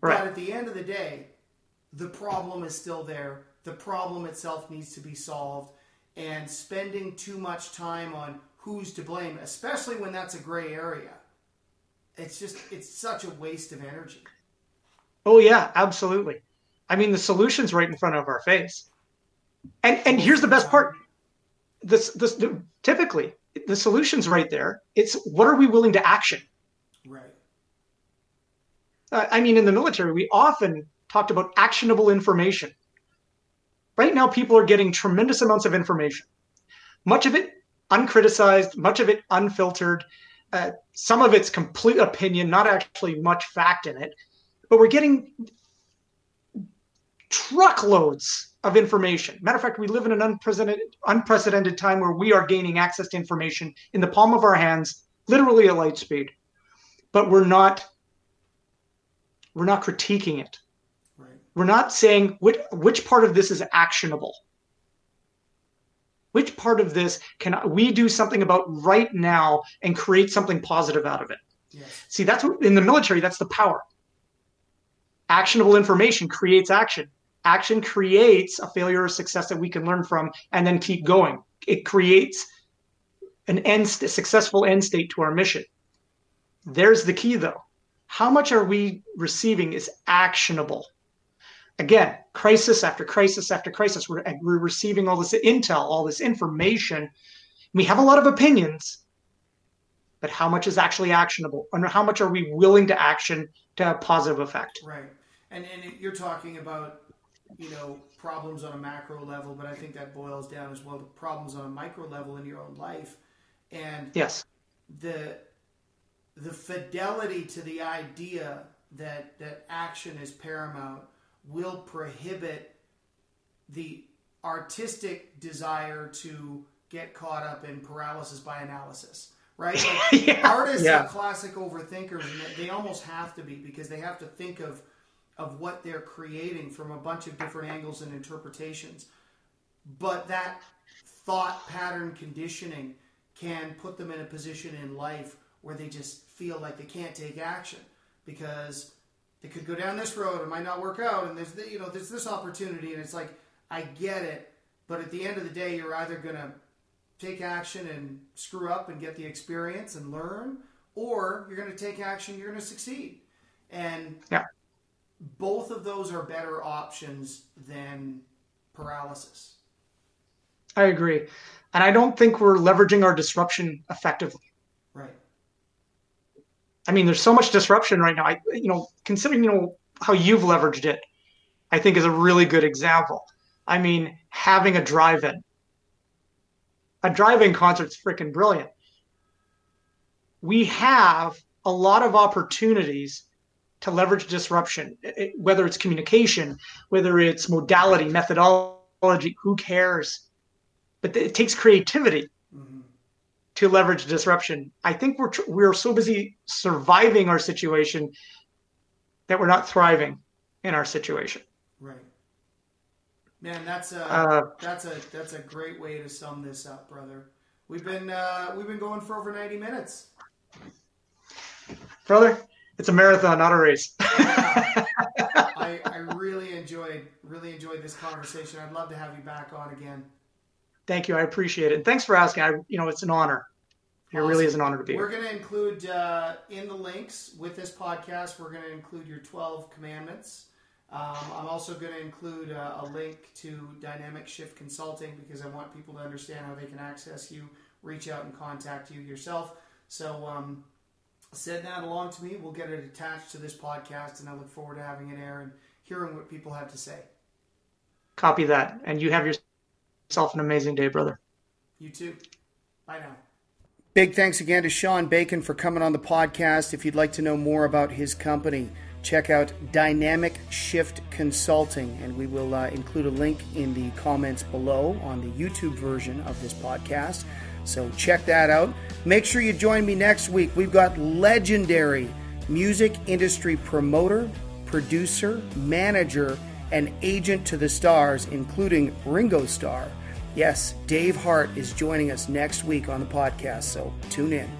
Right. But at the end of the day, the problem is still there. The problem itself needs to be solved. And spending too much time on who's to blame, especially when that's a gray area, it's just, it's such a waste of energy.
Oh, yeah, absolutely. I mean, the solution's right in front of our face. And, and here's the best part. This, this typically the solution's right there. It's what are we willing to action?
Right.
Uh, I mean, in the military, we often talked about actionable information. Right now, people are getting tremendous amounts of information, much of it uncriticized, much of it unfiltered. Uh, some of it's complete opinion, not actually much fact in it. But we're getting truckloads of information. Matter of fact, we live in an unprecedented, unprecedented time where we are gaining access to information in the palm of our hands, literally at light speed. But we're not we're not critiquing it.
Right.
we're not saying which, which part of this is actionable. Which part of this can we do something about right now and create something positive out of it? Yes. See, that's what in the military, that's the power. Actionable information creates action. Action creates a failure or success that we can learn from and then keep going. It creates an end, a successful end state to our mission. There's the key, though. How much are we receiving is actionable? Again, crisis after crisis after crisis. We're, we're receiving all this intel, all this information. We have a lot of opinions, but how much is actually actionable? And how much are we willing to action to have positive effect?
Right. And, and you're talking about, you know, problems on a macro level, but I think that boils down as well to problems on a micro level in your own life. And
yes,
the the fidelity to the idea that that action is paramount will prohibit the artistic desire to get caught up in paralysis by analysis right like yeah. artists yeah. are classic overthinkers and they almost have to be because they have to think of of what they're creating from a bunch of different angles and interpretations but that thought pattern conditioning can put them in a position in life where they just feel like they can't take action because they could go down this road, it might not work out, and there's the, you know there's this opportunity, and it's like I get it, but at the end of the day, you're either gonna take action and screw up and get the experience and learn, or you're gonna take action, you're gonna succeed, and
yeah.
Both of those are better options than paralysis.
I agree, and I don't think we're leveraging our disruption effectively.
Right.
I mean, there's so much disruption right now. I, you know, considering you know how you've leveraged it, I think is a really good example. I mean, having a drive-in, a drive-in concert's freaking brilliant. We have a lot of opportunities to leverage disruption, whether it's communication, whether it's modality, methodology. Who cares? But it takes creativity to leverage disruption. I think we're we're so busy surviving our situation that we're not thriving in our situation.
Right. Man, that's a uh, that's a that's a great way to sum this up, brother. We've been uh, we've been going for over ninety minutes.
Brother, it's a marathon, not a race.
I, I really enjoyed really enjoyed this conversation. I'd love to have you back on again.
Thank you. I appreciate it. And thanks for asking. I, you know, it's an honor. It awesome. really is an honor to be
here. We're going to include uh, in the links with this podcast, we're going to include your 12 commandments. Um, I'm also going to include uh, a link to Dynamic Shift Consulting because I want people to understand how they can access you, reach out and contact you yourself. So um, send that along to me. We'll get it attached to this podcast, and I look forward to having it air and hearing what people have to say.
Copy that. And you have yourself an amazing day, brother.
You too. Bye now. Big thanks again to Sean Bacon for coming on the podcast. If you'd like to know more about his company, check out Dynamic Shift Consulting, and we will uh, include a link in the comments below on the YouTube version of this podcast. So check that out. Make sure you join me next week. We've got legendary music industry promoter, producer, manager, and agent to the stars, including Ringo Starr. Yes, Dave Hart is joining us next week on the podcast, so tune in.